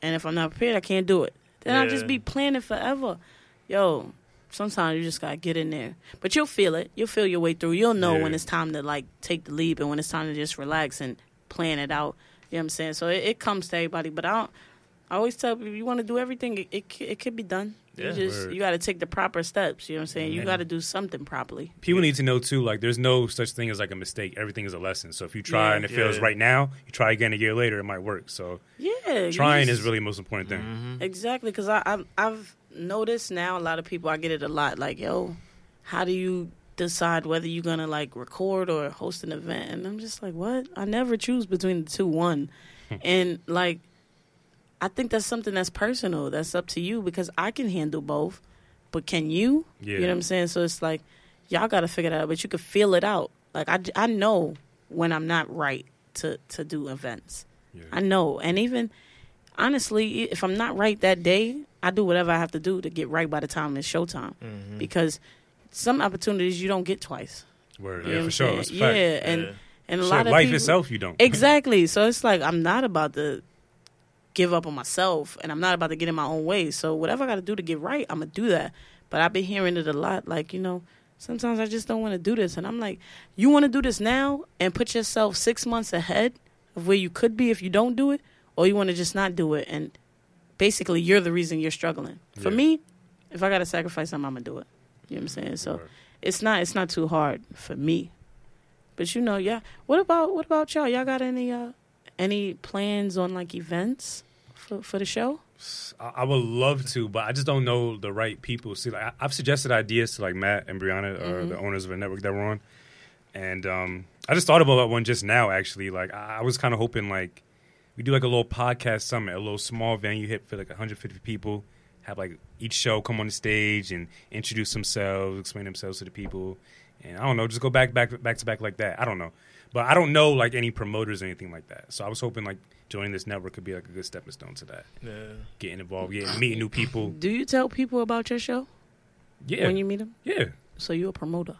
And if I'm not prepared, I can't do it. Then I'll just be planning forever. Yo, sometimes you just gotta get in there. But you'll feel it. You'll feel your way through. You'll know Yeah. when it's time to like take the leap and when it's time to just relax and plan it out. You know what I'm saying? So it, it comes to everybody. But I don't I always tell people you want to do everything, it, it it could be done. Yeah. you just Word. you got to take the proper steps. You know what I'm saying? You got to do something properly. People need to know too. Like, there's no such thing as like a mistake. Everything is a lesson. So if you try Yeah. and it fails right now, you try again a year later, it might work. So Yeah, trying just- is really the most important thing. Mhm. Exactly, because I, I I've noticed now a lot of people I get it a lot. Like, yo, how do you decide whether you're gonna like record or host an event? And I'm just like, what? I never choose between the two. One, hmm. and like, I think that's something that's personal. That's up to you because I can handle both, but can you? Yeah. You know what I'm saying? So it's like y'all got to figure that out, but you could feel it out. Like I, I know when I'm not right to to do events. Yeah. I know, and even honestly, if I'm not right that day, I do whatever I have to do to get right by the time it's showtime. Mhm. Because some opportunities you don't get twice. Word. You Yeah, for sure. Yeah, and Yeah. and a Shit, lot of life people, itself, you don't. Exactly. So it's like I'm not about to give up on myself, and I'm not about to get in my own way. So whatever I got to do to get right, I'm gonna do that. But I've been hearing it a lot. Like you know, sometimes I just don't want to do this, and I'm like, you want to do this now and put yourself six months ahead of where you could be if you don't do it, or you want to just not do it, and basically you're the reason you're struggling. For Yeah. me, if I got to sacrifice something, I'm gonna do it. You know what I'm saying? So Word. it's not it's not too hard for me. But you know, yeah. What about what about y'all? Y'all got any uh any plans on like events for for the show? I, I would love to, but I just don't know the right people. See, like I've suggested ideas to like Matt and Brianna, or Mhm. the owners of a network that we're on, and um, I just thought about one just now. Actually, like I was kind of hoping like we do like a little podcast summit, a little small venue hit for like 150 people. Have like each show come on the stage and introduce themselves, explain themselves to the people, and I don't know, just go back back back to back like that. I don't know, but I don't know like any promoters or anything like that. So I was hoping like joining this network could be like a good stepping stone to that Yeah. getting involved, getting meeting new people. Do you tell people about your show Yeah, when you meet them? yeah, So you're a promoter?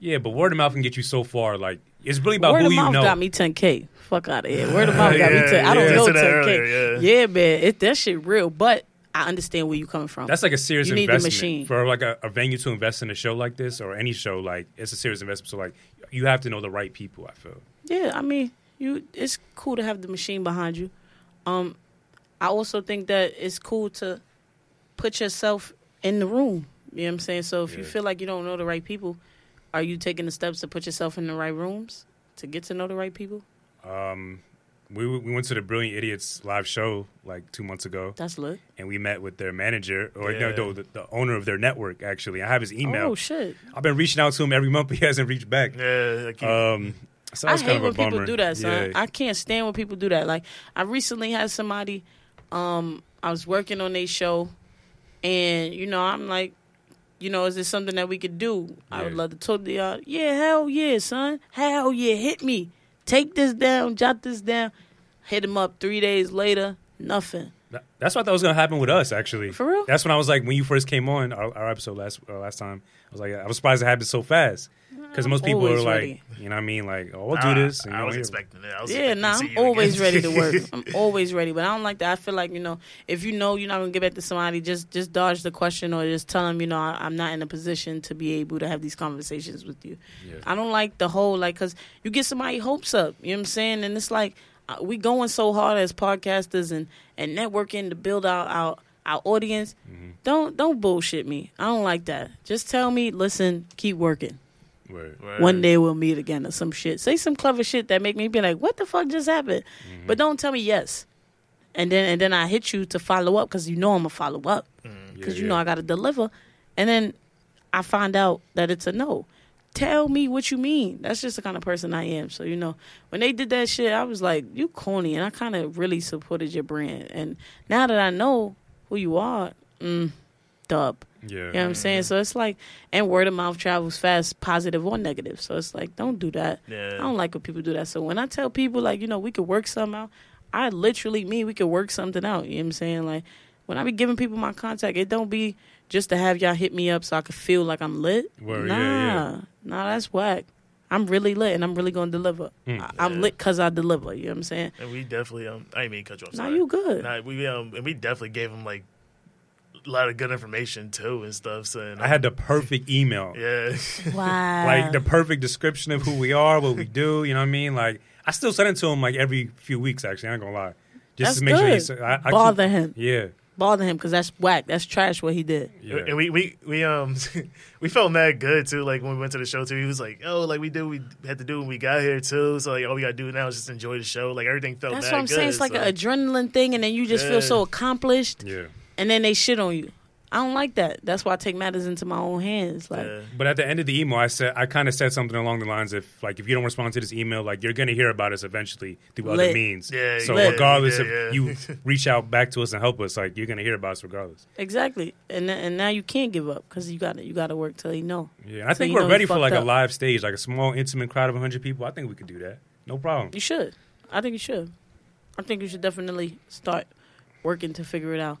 yeah. But word of mouth can get you so far. Like it's really about Word who of you mouth know. got me 10k. Fuck out of here. Word of mouth got me 10K. I don't yeah. know 10k. earlier, yeah. yeah. man, it that shit real, but I understand where you coming from. That's like a serious You need the investment machine. for like a, a venue to invest in a show like this or any show. Like it's a serious investment. So like you have to know the right people. I feel. Yeah, I mean, you. It's cool to have the machine behind you. Um, I also think that it's cool to put yourself in the room. You know what I'm saying? So if you feel like you don't know the right people, are you taking the steps to put yourself in the right rooms to get to know the right people? Um, we we went to the Brilliant Idiots live show like two months ago, That's lit. and we met with their manager or no, Yeah. no, the, the owner of their network. Actually, I have his email. Oh shit! I've been reaching out to him every month, but he hasn't reached back. Yeah. Like you- Um, so I that's hate kind of when bummer. people do that, son. Yeah. I can't stand when people do that. Like I recently had somebody, um, I was working on a show, and you know I'm like, you know, is this something that we could do? I would love to talk to y'all. Yeah, hell yeah, son. Hell yeah, hit me. Take this down, jot this down. Hit him up three days later, nothing. That- That's what I thought was gonna happen with us. Actually, For real? That's when I was like, when you first came on our, our episode last uh, last time. I was like, I was surprised it happened so fast because most people are like, ready. you know, what I mean, like, oh, we'll do this. and I, you was know, expecting it. I was Yeah, expecting nah, to see I'm always ready to work. I'm always ready, but I don't like that. I feel like you know, if you know you're not gonna get back to somebody, just just dodge the question or just tell them, you know, I, I'm not in a position to be able to have these conversations with you. Yeah. I don't like the whole like because you get somebody hopes up. You know what I'm saying? And it's like uh, we going so hard as podcasters and and networking to build out our our audience. Mm-hmm. Don't don't bullshit me. I don't like that. Just tell me, listen, keep working. Word. Word. One day we'll meet again or some shit. Say some clever shit that make me be like, what the fuck just happened? Mm-hmm. But don't tell me yes. And then and then I hit you to follow up because you know I'm gonna follow up because Yeah, you know yeah. I gotta deliver. And then I find out that it's a no. Tell me what you mean. That's just the kind of person I am. So you know, when they did that shit, I was like, you corny, and I kind of really supported your brand. And now that I know who you are, mm, dub. Yeah. You know what I'm saying? So it's like, and word of mouth travels fast, positive or negative. So it's like, don't do that. Yeah. I don't like when people do that. So when I tell people, like, you know, we could work something out, I literally mean we could work something out. You know what I'm saying? Like, when I be giving people my contact, it don't be just to have y'all hit me up so I can feel like I'm lit. Word, nah, yeah, yeah. nah, that's whack. I'm really lit and I'm really gonna deliver. Mm. I, I'm Yeah. lit cause I deliver. You know what I'm saying? And we definitely um I didn't mean to cut you off. Nah, you good. Nah, we um and we definitely gave him like a lot of good information too and stuff. So and, I had the perfect email. yeah. Wow. Like the perfect description of who we are, what we do. You know what I mean? Like I still send it to him like every few weeks. Actually, I ain't gonna lie, just That's to make sure good. he's. I, I keep- Bother him. Yeah, Bother him because that's whack. That's trash what he did. yeah. And we, we, we um we felt mad good too. Like when we went to the show too, he was like, "Oh, like we did, we had to do when we got here too. So like all we gotta do now is just enjoy the show. Like everything felt. That's mad what I'm good, saying. It's like an adrenaline thing, and then you just Yeah. feel so accomplished, yeah. And then they shit on you. I don't like that. That's why I take matters into my own hands. Like, Yeah. But at the end of the email, I said I kind of said something along the lines of like, if you don't respond to this email, like you're gonna hear about us eventually through other means. Yeah, So yeah, regardless yeah, if yeah. you reach out back to us and help us, like you're gonna hear about us regardless. exactly. And th- and now you can't give up because you got to you got to work till you know. Yeah, and I think we're ready for like fucked a live stage, like a small intimate crowd of 100 people. I think we could do that. No problem. You should. I think you should. I think you should definitely start working to figure it out.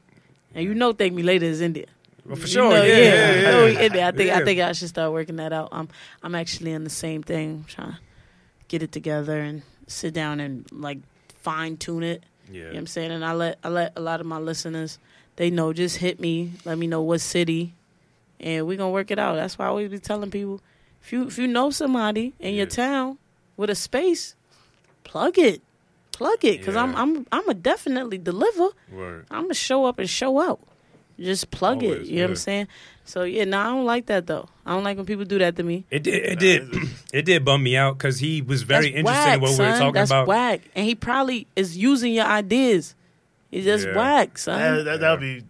And you know, thank me later is India. Well, for You sure, know, yeah, yeah, I yeah. I think I think I should start working that out. I'm I'm actually in the same thing, trying to get it together and sit down and like fine tune it. Yeah. You know what I'm saying? And I let I let a lot of my listeners they know just hit me, let me know what city, and we're gonna work it out. That's why I always be telling people if you if you know somebody in your town with a space, plug it. Plug it. Cause I'm Yeah. I'm I'm a definitely deliver. Word. I'm gonna show up and show out. Just plug it. Always, You know what I'm saying? So yeah, no, I don't like that though. I don't like when people do that to me. It did. It did. it did bum me out because he was very That's interested whack, in what we were son. talking That's about. whack. And he probably is using your ideas. He's just Yeah. whack, son. That, that, that would be.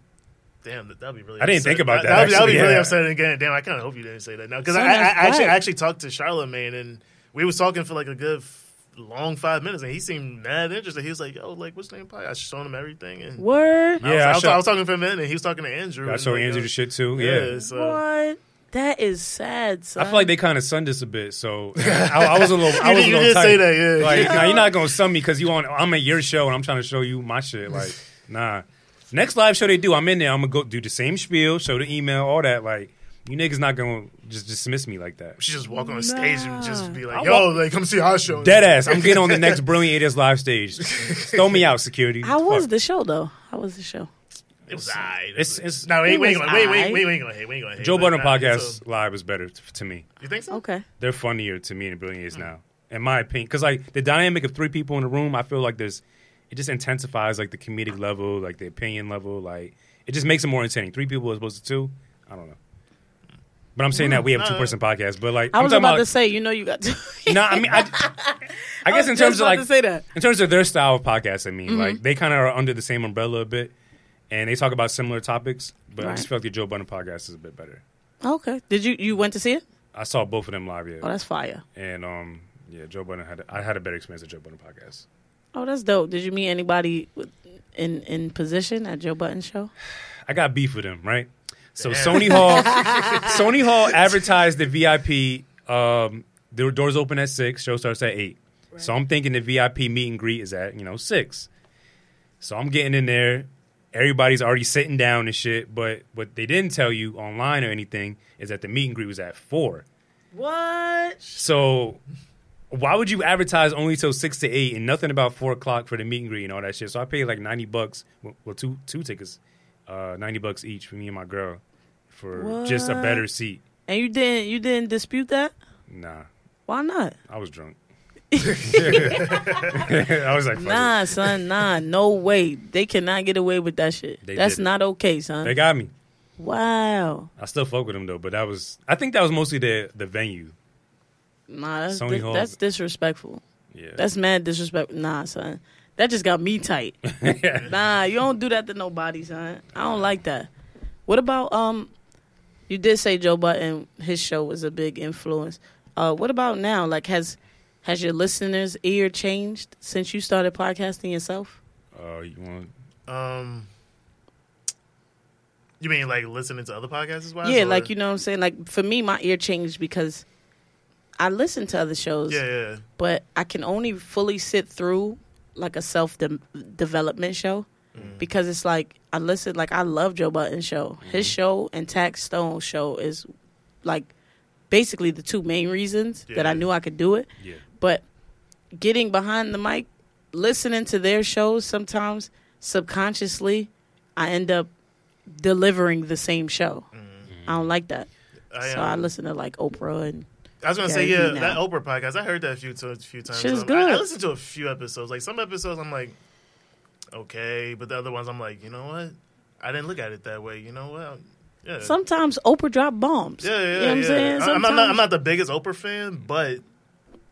Damn, that would be really. I didn't upsetting. think about that, That would be actually, really yeah. upsetting again. Damn, I kind of hope you didn't say that now because I, I, I actually. I actually talked to Charlemagne and we was talking for like a good f- long five minutes and he seemed mad interested. He was like, "Yo, like what's the name? Pie?" I showed him everything and Word. I was, Yeah, I I was, showed- I was talking to him and he was talking to Andrew. I and, showed like, Andrew uh, the shit too. Yeah, Yeah. so What? That is sad, son. I feel like they kind of sunned us a bit, so I, I was a little. I was did- a little did tight. say that, yeah. Like, nah, you're not gonna sun me because you on. I'm at your show and I'm trying to show you my shit. Like, nah. Next live show they do, I'm in there. I'm gonna go do the same spiel, show the email, all that. Like, you niggas not gonna just dismiss me like that. she just walk on the stage and just be like, "Yo, walk- like come see our show." Dead ass. I'm getting on the next Brilliant Idiots live stage. Throw me out, security. How was Fuck. the show though? How was the show? It was alright. It's- it's- no, we ain't, we It was gonna, we, ain't- we, aight. we ain't gonna hate. We ain't gonna. Joe but Budden podcast it's live is better t- to me. You think so? Okay. They're funnier to me than Brilliant is hmm. now, in my opinion. Because like the dynamic of three people in a room, I feel like there's it just intensifies like the comedic level, like the opinion level. Like it just makes it more entertaining. Three people as opposed to two. I don't know. But I'm saying that we have a two person podcast. But like I I'm was talking about about, to say, you know, you got to. no, I mean, I, I guess in was terms of about like to say that. in terms of their style of podcast, I mean, Mm-hmm. like they kind of are under the same umbrella a bit, and they talk about similar topics. But I just Right. feel like the Joe Budden podcast is a bit better. Okay. Did you you went to see it? I saw both of them live, yeah, Oh, that's fire. and um, yeah, Joe Budden had I had a better experience at Joe Budden podcast. Oh, that's dope. Did you meet anybody with, in in position at Joe Budden show? I got beef with him, right? So. Sony Hall, Sony Hall advertised the VIP. Um, the doors open at six. Show starts at eight. So I'm thinking the VIP meet and greet is at you know six. So I'm getting in there. Everybody's already sitting down and shit. But what they didn't tell you online or anything is that the meet and greet was at four. What? So why would you advertise only till six to eight and nothing about four o'clock for the meet and greet and all that shit? So I paid like ninety bucks. Well, well, two two tickets, uh, ninety bucks each for me and my girl for just a better seat. And you didn't you didn't dispute that? Nah, Why not? I was drunk. I was like, fuck it. Nah, son, nah, no way. They cannot get away with that shit. They That's not okay, son. They got me. wow. I still fuck with them though, but that was. I think that was mostly the the venue. Nah, that's dis- that's disrespectful. Yeah, That's mad disrespect. Nah, son. That just got me tight. nah, you don't do that to nobody, son. I don't like that. What about um? You did say Joe Budden, his show was a big influence. Uh, what about now? Like, has has your listeners' ear changed since you started podcasting yourself? uh, you want? Um, you mean like listening to other podcasts as well? yeah, like you know what I'm saying. Like for me, my ear changed because I listen to other shows, Yeah, yeah. but I can only fully sit through like a self de- development show Mm. because it's like I listen like I love Joe Budden show. His show and Taxstone show is like basically the two main reasons that I knew I could do it. Yeah. But getting behind the mic, listening to their shows sometimes subconsciously, I end up delivering the same show. I don't like that. I, so I um, listen to like Oprah and I was gonna say yeah, that. Oprah podcast. I heard that a few few times. Um, good. I, I listened to a few episodes. Like some episodes, I'm like, okay, but the other ones, I'm like, you know what? I didn't look at it that way. You know what? Yeah. sometimes Oprah drop bombs. yeah, yeah, you know what I'm saying? I- I'm, not, I'm not the biggest Oprah fan, but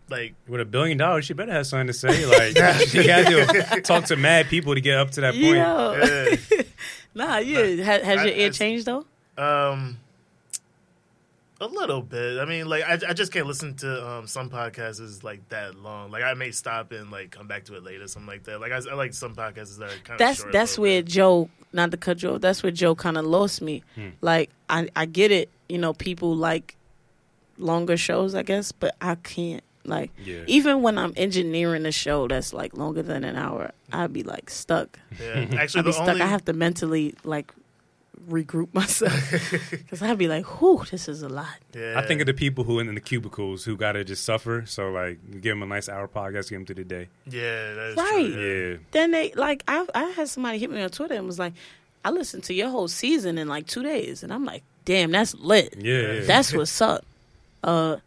like, With a billion dollars, she better have something to say. Like she got to talk to mad people to get up to that point. Yeah. yeah. Nah, yeah. Has, has I- your ear I- changed though? Um, a little bit. I mean, like I, I just can't listen to um, some podcasts is like that long. Like I may stop and like come back to it later, something like that. Like I, I like some podcasts that are kind of That's short, that's where bit. Joe, not the cut you off. That's where Joe kind of lost me. Hmm. Like I, I get it. You know, people like longer shows, I guess, but I can't. Like Yeah. even when I'm engineering a show that's like longer than an hour, I'd be like stuck. Yeah, actually, I'd be the stuck. only I have to mentally like regroup myself because I'd be like, "Whew, this is a lot." yeah. I think of the people who in the cubicles who gotta just suffer. So like, give them a nice hour podcast, get them through the day. yeah, that is Right. True, Yeah, Then they like I I had somebody hit me on Twitter and was like, "I listened to your whole season in like two days," and I'm like, "Damn, that's lit. yeah, yeah. That's what's up." Uh,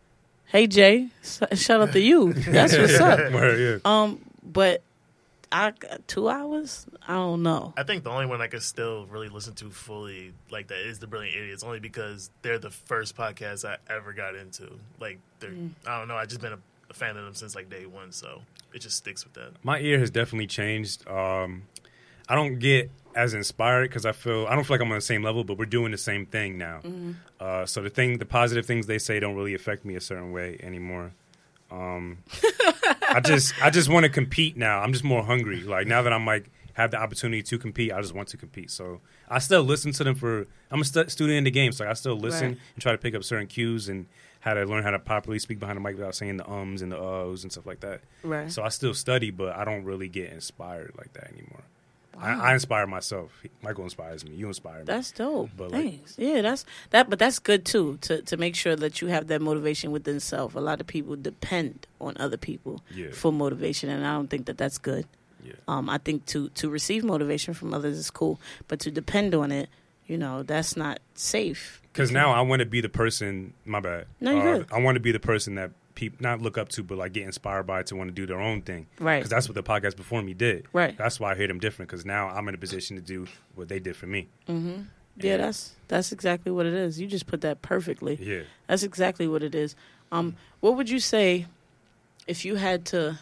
hey Jay, shout out to you. That's what's up. Word, yeah. Um, but I two hours. I don't know. I think the only one I could still really listen to fully like that is the Brilliant Idiots, only because they're the first podcast I ever got into. Like, they're Mm. I don't know. I've just been a, a fan of them since like day one, so it just sticks with that. My ear has definitely changed. Um, I don't get as inspired because I feel I don't feel like I'm on the same level, but we're doing the same thing now. Mm-hmm. Uh, so the thing, the positive things they say don't really affect me a certain way anymore. Um, I just I just want to compete now. I'm just more hungry. Like now that I'm like have the opportunity to compete, I just want to compete. So I still listen to them for. I'm a stu- student in the game, so I still listen Right. and try to pick up certain cues and how to learn how to properly speak behind the mic without saying the ums and the uhs and stuff like that. Right. So I still study, but I don't really get inspired like that anymore. I, I inspire myself. Michael inspires me. You inspire me. That's dope. But, like- Thanks. yeah, that's that. But that's good too to to make sure that you have that motivation within self. A lot of people depend on other people Yeah. for motivation, and I don't think that that's good. Yeah. Um, I think to to receive motivation from others is cool, but to depend on it, you know, that's not safe. Because now I want to be the person. My bad. No, you're Uh, good. I want to be the person that people not look up to, but like get inspired by to want to do their own thing. Right. Because that's what the podcast before me did. Right. That's why I hear them different. Because now I'm in a position to do what they did for me. Mm-hmm. Yeah, And- that's that's exactly what it is. You just put that perfectly. Yeah. That's exactly what it is. Um, what would you say if you had to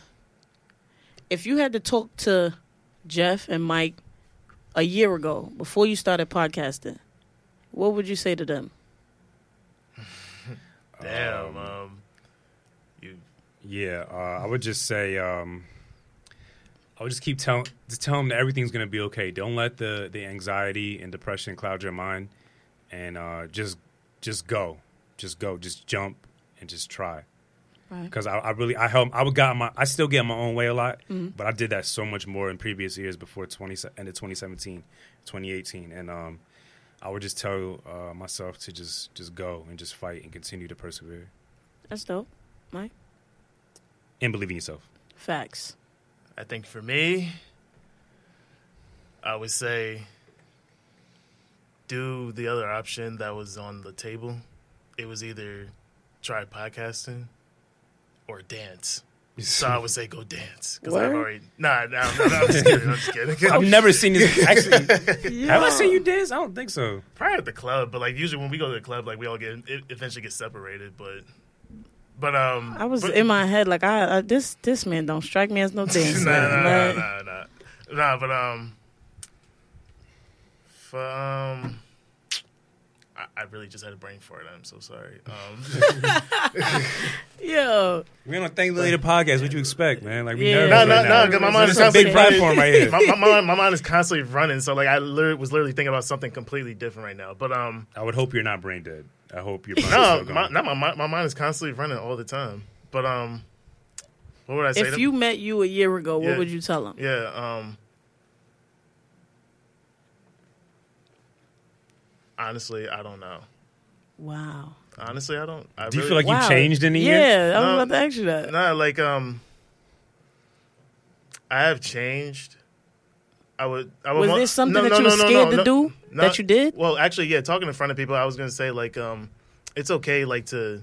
if you had to talk to Jeff and Mike a year ago before you started podcasting? What would you say to them? Damn. Um, you. Yeah, uh, I would just say um, I would just keep telling just tell them that everything's gonna be okay. Don't let the the anxiety and depression cloud your mind, and uh, just just go, just go, just jump and just try. Right. Because I, I really I help I would got my I still get my own way a lot, but I did that so much more in previous years before twenty end of 2017, 2018, and um, I would just tell uh, myself to just just go and just fight and continue to persevere That's dope. Mike? And believe in yourself. Facts. I think for me, I would say do the other option that was on the table. It was either try podcasting or dance. So I would say go dance because I've already nah nah nah, nah I'm just kidding I'm just kidding. I've never seen this. Actually, have I Yeah. seen you dance? I don't think so. probably at the club, but like usually when we go to the club, like we all get it eventually get separated. But but um, I was but, in my head like I, I this this man don't strike me as no dancer. nah, nah, nah, nah, nah, nah, but um, for um, I, I really just had a brain fart. I'm so sorry. Um, Yo, We on a Thank the Later podcast. What you expect, man? Like we Yeah. nervous No, right no, now. no, 'cause my mind is is a big constantly- platform right here. my, my, mind, my mind is constantly running, so like I literally, was literally thinking about something completely different right now. But um, I would hope you're not brain dead. I hope you're. mind's no, still going. my, not my mind. My mind is constantly running all the time. But um, what would I say? if to- you met you a year ago, what would you tell him? Yeah. Um. Honestly, I don't know. Wow. Honestly, I don't. I Do you feel like wow. you changed in a year? Yeah, I was No. about to ask you that. No, like um, I have changed. I would. I would Was want- there something no, that no, you were no, no, scared no, to no, do no. that you did? Well, actually, yeah, talking in front of people, I was gonna say like um, it's okay like to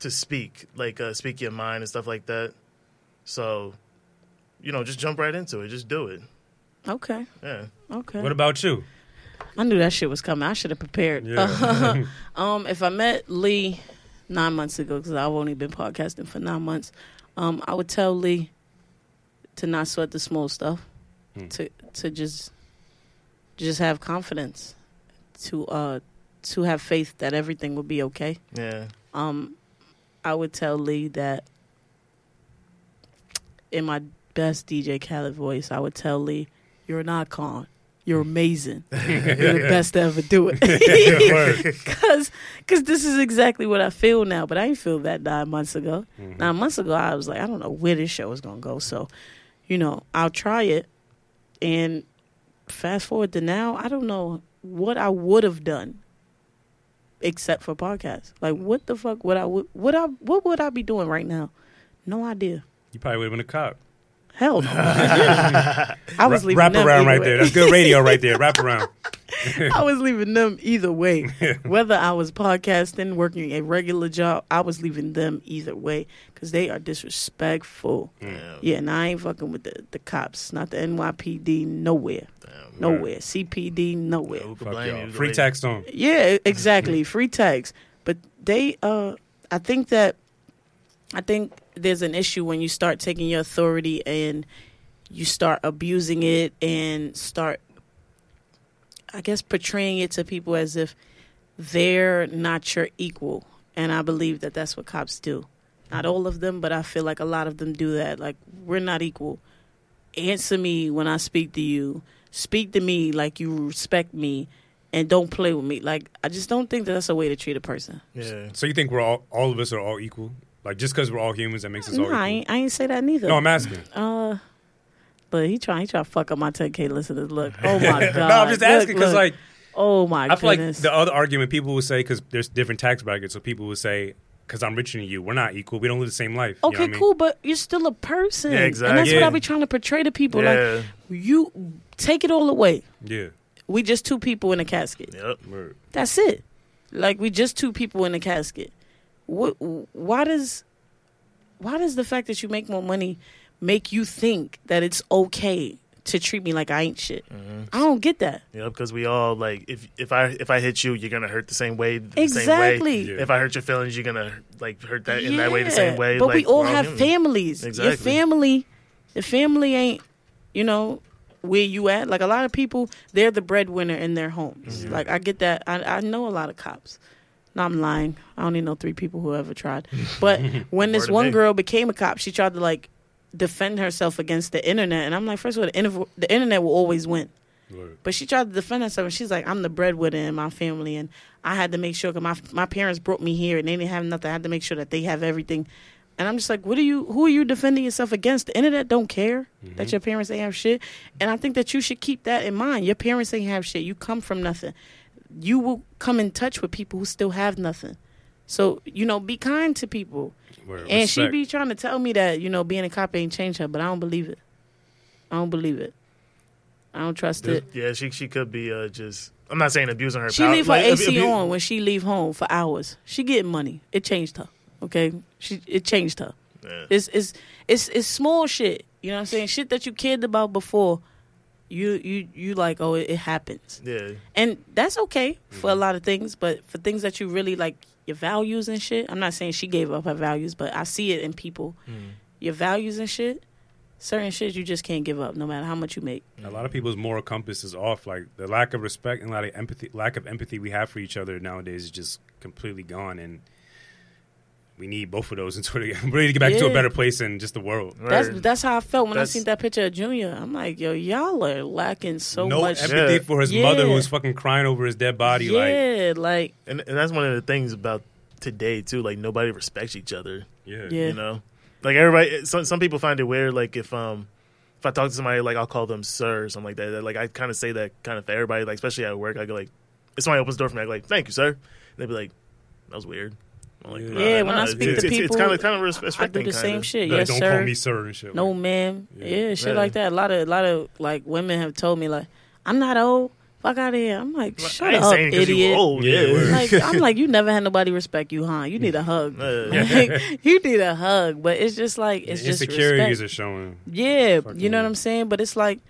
to speak, like uh, speak your mind and stuff like that. So, you know, just jump right into it. Just do it. Okay. Yeah. Okay. What about you? I knew that shit was coming. I should have prepared. Yeah. um, if I met Lee nine months ago, because I've only been podcasting for nine months, um, I would tell Lee to not sweat the small stuff, Hmm. to to just just have confidence, to uh to have faith that everything will be okay. Yeah. Um, I would tell Lee that in my best DJ Khaled voice, I would tell Lee, "You're an icon. You're amazing. You're the best to ever do it." Cause, cause this is exactly what I feel now, but I didn't feel that nine months ago. Mhm. Nine months ago, I was like, I don't know where this show is gonna go. So, you know, I'll try it. And fast forward to now, I don't know what I would have done, except for podcasts. Like, what the fuck would I would what I what would I be doing right now? No idea. You probably would have been a cop. Hell no. I was Ra- leaving wrap them around right way. there. That's good radio right there. Wrap around. I was leaving them either way. Whether I was podcasting, working a regular job, I was leaving them either way because they are disrespectful. Yeah. Yeah, and I ain't fucking with the, the cops, not the NYPD, nowhere, Damn. nowhere. CPD, nowhere. Who Fuck y'all. Free Like, Taxstone. Yeah, exactly. Free tax. but they, uh, I think that, I think there's an issue when you start taking your authority and you start abusing it and start, I guess, portraying it to people as if they're not your equal. And I believe that that's what cops do. Not all of them, but I feel like a lot of them do that. Like, we're not equal. Answer me when I speak to you. Speak to me like you respect me and don't play with me. Like, I just don't think that that's a way to treat a person. Yeah. So you think we're all all of us are all equal? Like just because we're all humans, that makes us all No, equal? I ain't, I ain't say that neither. no, I'm asking. Uh, but he trying he trying to fuck up my 10k listeners. Look, oh my god. no, I'm just asking because like oh my I feel like the other argument people would say because there's different tax brackets, so people would say because I'm richer than you, we're not equal. We don't live the same life. You know okay, what I mean? cool, but you're still a person. Yeah, And that's exactly. what Yeah. I be trying to portray to people. Yeah. Like you take it all away. Yeah. We just two people in a casket. Yep. Word. That's it. Like we just two people in a casket. What? Why does? Why does the fact that you make more money make you think that it's okay to treat me like I ain't shit? Mhm. I don't get that. Yeah, because we all like if if I if I hit you, you're gonna hurt the same way. The Same way. Exactly. Yeah. If I hurt your feelings, you're gonna like hurt that in that way the same way. But like, we all have human. families. Your family, the family ain't, you know, where you at. Like a lot of people, they're the breadwinner in their homes. Mm-hmm. Like I get that. I I know a lot of cops. No, I'm lying. I only know three people who ever tried. But when this one girl became a cop, she tried to like defend herself against the internet, and I'm like, first of all, the, interv- the internet will always win. Word. But she tried to defend herself, and she's like, "I'm the breadwinner in my family, and I had to make sure because my my parents brought me here, and they didn't have nothing. I had to make sure that they have everything." And I'm just like, "What are you? Who are you defending yourself against? The internet don't care that your parents ain't have shit, and I think that you should keep that in mind. Your parents ain't have shit. You come from nothing. You will come in touch with people who still have nothing. So you know, be kind to people. Word. And she Respect. be trying to tell me that you know being a cop ain't changed her, but I don't believe it. I don't believe it. I don't trust it. Yeah, she she could be uh, just. I'm not saying abusing her. She power. leave her like, AC abu- on when she leave home for hours. She getting money. It changed her. Okay, she it changed her. Yeah. It's it's it's it's small shit. You know what I'm saying? Shit that you cared about before. You you you like oh it, happens, Yeah, and that's okay for Mm-hmm. a lot of things. But for things that you really like your values and shit. I'm not saying she gave up her values, but I see it in people. Mm. Your values and shit. Certain shit you just can't give up, no matter how much you make. A lot of people's moral compass is off. Like the lack of respect and a lot of empathy, lack of empathy we have for each other nowadays is just completely gone. And we need both of those in order to really get back to a better place in just the world. That's Word. that's how I felt when That's- I seen that picture of Junior. I'm like, yo, y'all are lacking so no much. empathy Yeah. for his Yeah. mother who was fucking crying over his dead body. Like, yeah, like and and that's one of the things about today too. Like nobody respects each other. yeah, Yeah. You know, like everybody. Some some people find it weird. Like if um if I talk to somebody, like I'll call them sir or something like that. Like I kind of say that kind of for everybody. Like especially at work, I go like if somebody opens the door for me, I'm like, "Thank you, sir," they'd be like, "That was weird." I'm like, Yeah. "Nah, when nah, I speak it's, to people, it's kind of kind of I do respecting the same kinda. shit. Like, yes, don't sir. call me sir and shit. No, like, ma'am. Yeah. Yeah, shit Yeah. like that. A lot of, a lot of like women have told me like, I'm not old. Fuck out of here. I'm like, I shut ain't up, saying 'cause you idiot. old, Yeah, yeah. like I'm like, you never had nobody respect you, huh? You need a hug. Yeah. Like, you need a hug. But it's just like it's just insecurities respect. are showing. Yeah, Fucking you know what. I'm saying. But it's like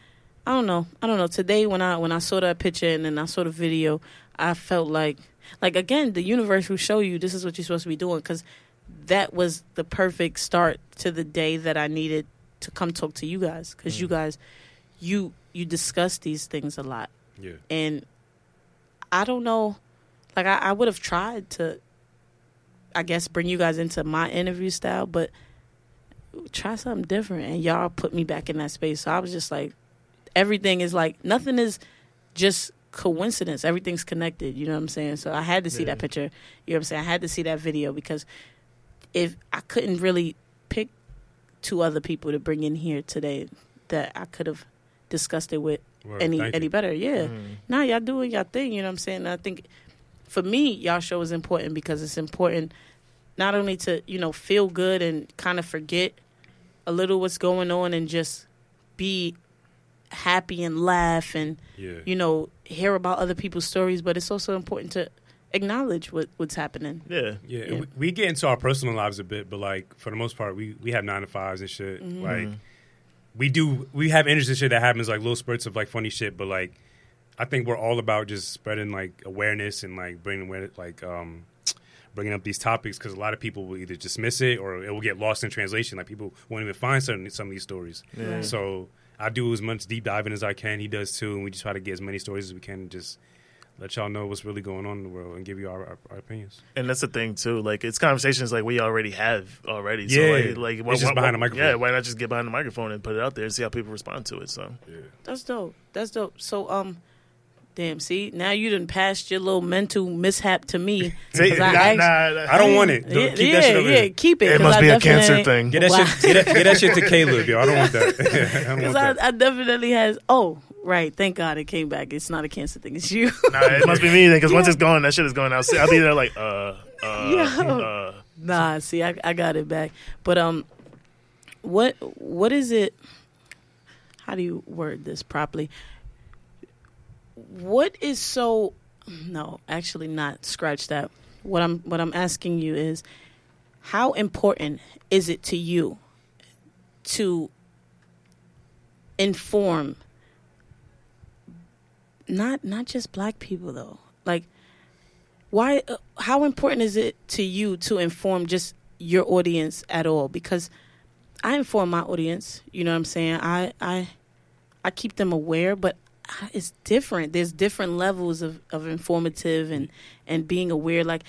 I don't know. I don't know. Today when I when I saw that picture and then I saw the video, I felt like like again the universe will show you this is what you're supposed to be doing because that was the perfect start to the day that I needed to come talk to you guys because you Mm. guys you you discuss these things a lot Yeah. and I don't know. Like I, I would have tried to, I guess, bring you guys into my interview style, but try something different. And y'all put me back in that space. So I was just like, everything is like nothing is just coincidence. Everything's connected. You know what I'm saying? So I had to see Yeah. that picture. You know what I'm saying? I had to see that video because if I couldn't really pick two other people to bring in here today that I could have discussed it with Word, any thank any you. better. Yeah. Mm. Nah, y'all doing y'all thing. You know what I'm saying? And I think for me, y'all show is important because it's important not only to you know feel good and kind of forget a little what's going on and just be happy and laugh and Yeah. you know hear about other people's stories, but it's also important to acknowledge what what's happening. Yeah. Yeah, Yeah. We, we get into our personal lives a bit, but like for the most part, we we have nine to fives and shit. Mhm. Like we do, we have interesting shit that happens, like little spurts of like funny shit. But like, I think we're all about just spreading like awareness and like bringing aware- like um bringing up these topics because a lot of people will either dismiss it or it will get lost in translation. Like people won't even find some some of these stories. Yeah. Right. So I do as much deep diving as I can. He does too, and we just try to get as many stories as we can. And just let y'all know what's really going on in the world and give you our, our, our opinions. And that's the thing too. Like it's conversations like we already have already. Yeah. So like, like It's just behind the microphone. Yeah. Why not just get behind the microphone and put it out there and see how people respond to it? So yeah. That's dope. That's dope. So um. Damn, see, now you done passed your little mental mishap to me. See, 'Cause nah, I asked- nah, I don't want it. Yeah, Keep that yeah, shit over yeah, there. keep it. It must I be a cancer thing. Get that Wow. shit. Get that, get that shit to Caleb, yo. I don't want that. I Because want I. I definitely has. Oh, right. Thank God it came back. It's not a cancer thing. It's you. Nah, it must be me then, because once it's gone, that shit is going out. See, I'll be there like, uh, uh, Yo. uh. nah. See, I, I got it back. But um, what what is it? How do you word this properly? What is so? No, actually, not. Scratch that. What I'm what I'm asking you is, how important is it to you to inform not not just black people though like why uh, how important is it to you to inform just your audience at all because i inform my audience you know what i'm saying i i i keep them aware but it's different there's different levels of of informative and and being aware like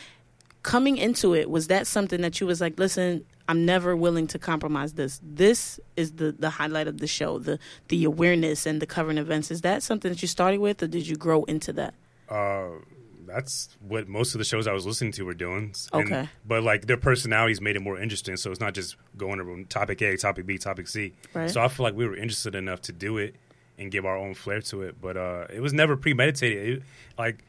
coming into it was that something that you was like listen i'm never willing to compromise this this is the the highlight of the show the the awareness and the current events is that something that you started with or did you grow into that Uh, that's what most of the shows I was listening to were doing. And- Okay. but like their personalities made it more interesting, so it's not just going to topic A, topic B, topic C. Right. So I feel like we were interested enough to do it and give our own flair to it. But uh, it was never premeditated. It, like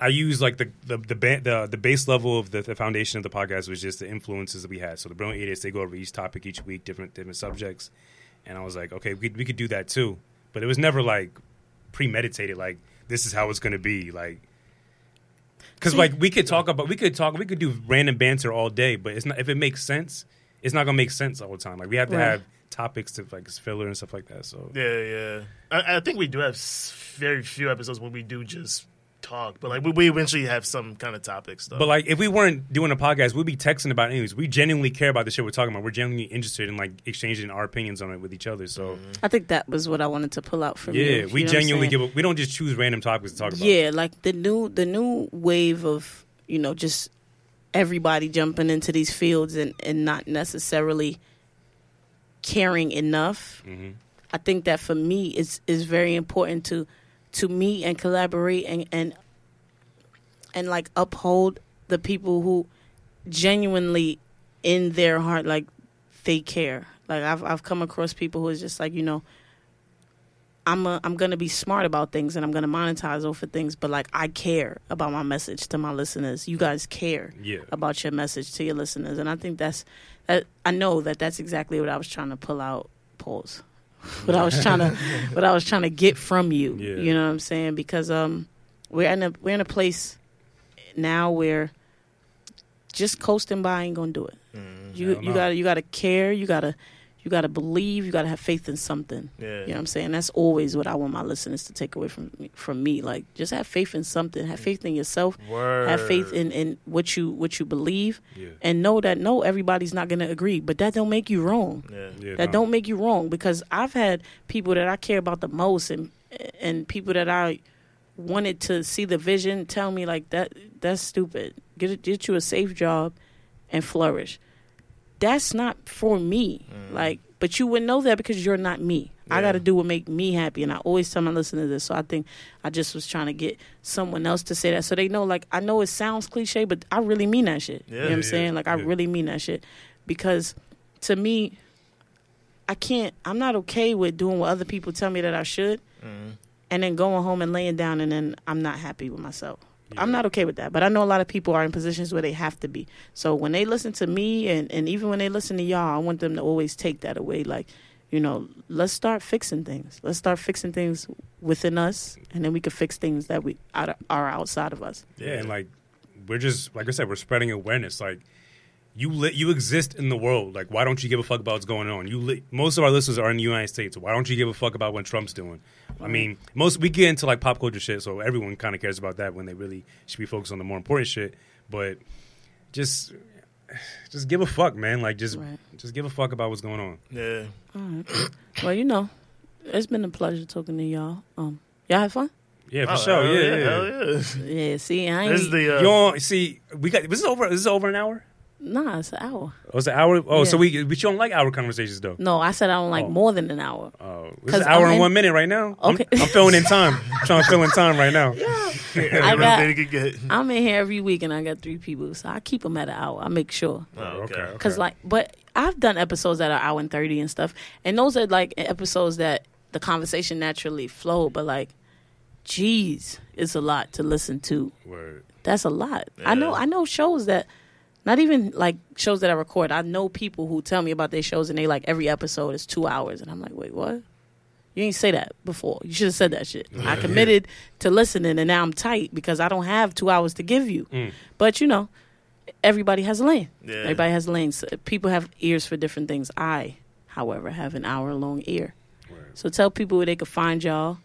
I used like the the the, ba- the the base level of the, the foundation of the podcast was just the influences that we had. So the brilliant idiots they go over each topic each week, different different subjects, and I was like, okay, we could, we could do that too. But it was never like premeditated. Like this is how it's going to be. Like because like we could talk about we could talk we could do random banter all day, but it's not if it makes sense. It's not gonna make sense all the time. Like we have to Right. have topics to like filler and stuff like that. So Yeah, yeah. I, I think we do have very few episodes when we do just talk, but like we, we eventually have some kind of topics though. But like, if we weren't doing a podcast, we'd be texting about anyways. We genuinely care about the shit we're talking about. We're genuinely interested in like exchanging our opinions on it with each other. So mm-hmm. I think that was what I wanted to pull out from you. yeah, we know what I'm genuinely give. A, we don't just choose random topics to talk about. Yeah, like the new the new wave of you know just everybody jumping into these fields and and not necessarily caring enough. hmm I think that for me is is very important to to meet and collaborate and and and like uphold the people who genuinely in their heart like they care. Like I've I've come across people who is just like, you know, I'm a, I'm gonna be smart about things and I'm gonna monetize over things, but like I care about my message to my listeners. You guys care Yeah. about your message to your listeners, and I think that's that. I know that that's exactly what I was trying to pull out. Pause. what I was trying to, what I was trying to get from you. Yeah. You know what I'm saying? Because um, we're in a we're in a place now where just coasting by ain't gonna do it. You you no. gotta you gotta care. You gotta you gotta believe. You gotta have faith in something. Yeah. You know what I'm saying? That's always what I want my listeners to take away from me, from me. Like just have faith in something. Have faith in yourself. Word. Have faith in, in what you what you believe, Yeah. and know that no everybody's not gonna agree, but that don't make you wrong. Yeah. Yeah. That no. don't make you wrong because I've had people that I care about the most, and and people that I wanted to see the vision tell me like that that's stupid. Get get you a safe job and flourish. That's not for me. Like, but you wouldn't know that because you're not me. I got to do what make me happy, and I always tell my listeners this. So I think I just was trying to get someone else to say that, so they know. Like, I know it sounds cliche, but I really mean that shit. you know what I'm Yeah, saying? Like, I really mean that shit because to me, I can't. I'm not okay with doing what other people tell me that I should, Mhm. and then going home and laying down, and then I'm not happy with myself. I'm not okay with that. But I know a lot of people are in positions where they have to be. So when they listen to me, and and even when they listen to y'all, I want them to always take that away. Like, you know, let's start fixing things. Let's start fixing things within us, and then we can fix things that we are outside of us. Yeah, and like we're just like I said, we're spreading awareness. Like you li- you exist in the world. Like why don't you give a fuck about what's going on? You li- most of our listeners are in the United States. Why don't you give a fuck about what Trump's doing? I mean, most we get into like pop culture shit, so everyone kind of cares about that when they really should be focused on the more important shit. But just just give a fuck, man. Like just Right. just give a fuck about what's going on. Yeah. All right. well, you know, it's been a pleasure talking to y'all. Um, y'all have fun. Yeah, for Oh, sure. hell Yeah, yeah. hell yeah. Yeah. See, I ain't. This is the. Uh, You don't see we got this is over. This is over an hour. Nah, it's an hour. Oh, it's an hour. Oh, so we but you don't like hour conversations though. No, I said I don't like Oh. more than an hour. Oh, it's an hour I'm and in- one minute right now. Okay. I'm, I'm filling in time. I'm trying to fill in time right now. I got, get. I'm in here every week and I got three people, so I keep them at an hour. I make sure. Oh, okay. okay. Cause like, but I've done episodes that are hour and thirty and stuff, and those are like episodes that the conversation naturally flowed. But like, geez, it's a lot to listen to. Word. That's a lot. I know. I know shows that, not even like shows that I record. I know people who tell me about their shows and they like every episode is two hours, and I'm like, wait, what? You ain't say that before. You should have said that shit. I committed to listening, and now I'm tight because I don't have two hours to give you. Mm. But you know, everybody has a lane. Yeah. Everybody has lanes. People have ears for different things. I, however, have an hour long ear. Word. So tell people where they could find y'all.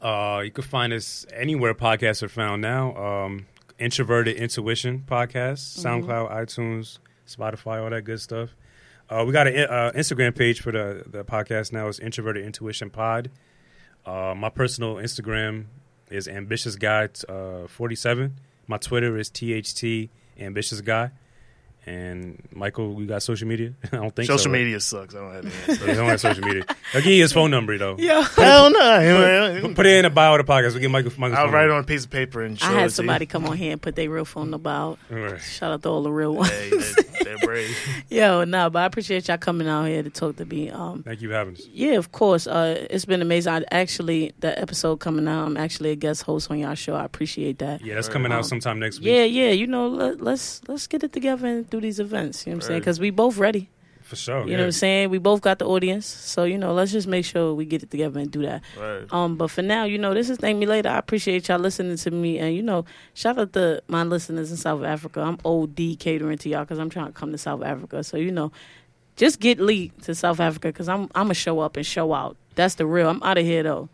Uh, you can find us anywhere podcasts are found now. Um, Introverted Intuition podcast, Mm-hmm. SoundCloud, iTunes, Spotify, all that good stuff. Uh, we got an uh, Instagram page for the the podcast now. It's Introverted Intuition Pod. Uh, my personal Instagram is Ambitious Guy uh, forty seven. My Twitter is THT Ambitious Guy. And Michael, you got social media? I don't think Social so. media sucks. I don't have any. Yeah, he don't have social media. I'll give you his phone number though. Yeah. Hell no. Put it in the bio of the podcast. We get Michael. Michael's I'll phone write it on a piece of paper and show I it had to somebody come on here and put their real phone number out. All right. Shout out to all the real ones. Hey, they, they're brave. Yo, no, but I appreciate y'all coming out here to talk to me. Um, Thank you for having us. yeah, of course. Uh, it's been amazing. I actually the episode coming out. I'm actually a guest host on y'all show. I appreciate that. Yeah, that's Right. coming out Um, sometime next week. Yeah, yeah. You know, let, let's let's get it together and do these events. You know what I'm saying? Because we both ready. for sure. You yeah. know what I'm saying? We both got the audience. So you know, let's just make sure we get it together and do that. Right. Um, but for now, you know, this is Thank Me Later. I appreciate y'all listening to me, and you know, shout out to my listeners in South Africa. I'm OD catering to y'all because I'm trying to come to South Africa. So you know, just get Lee to South Africa because I'm I'm gonna show up and show out. That's the real. I'm out of here though.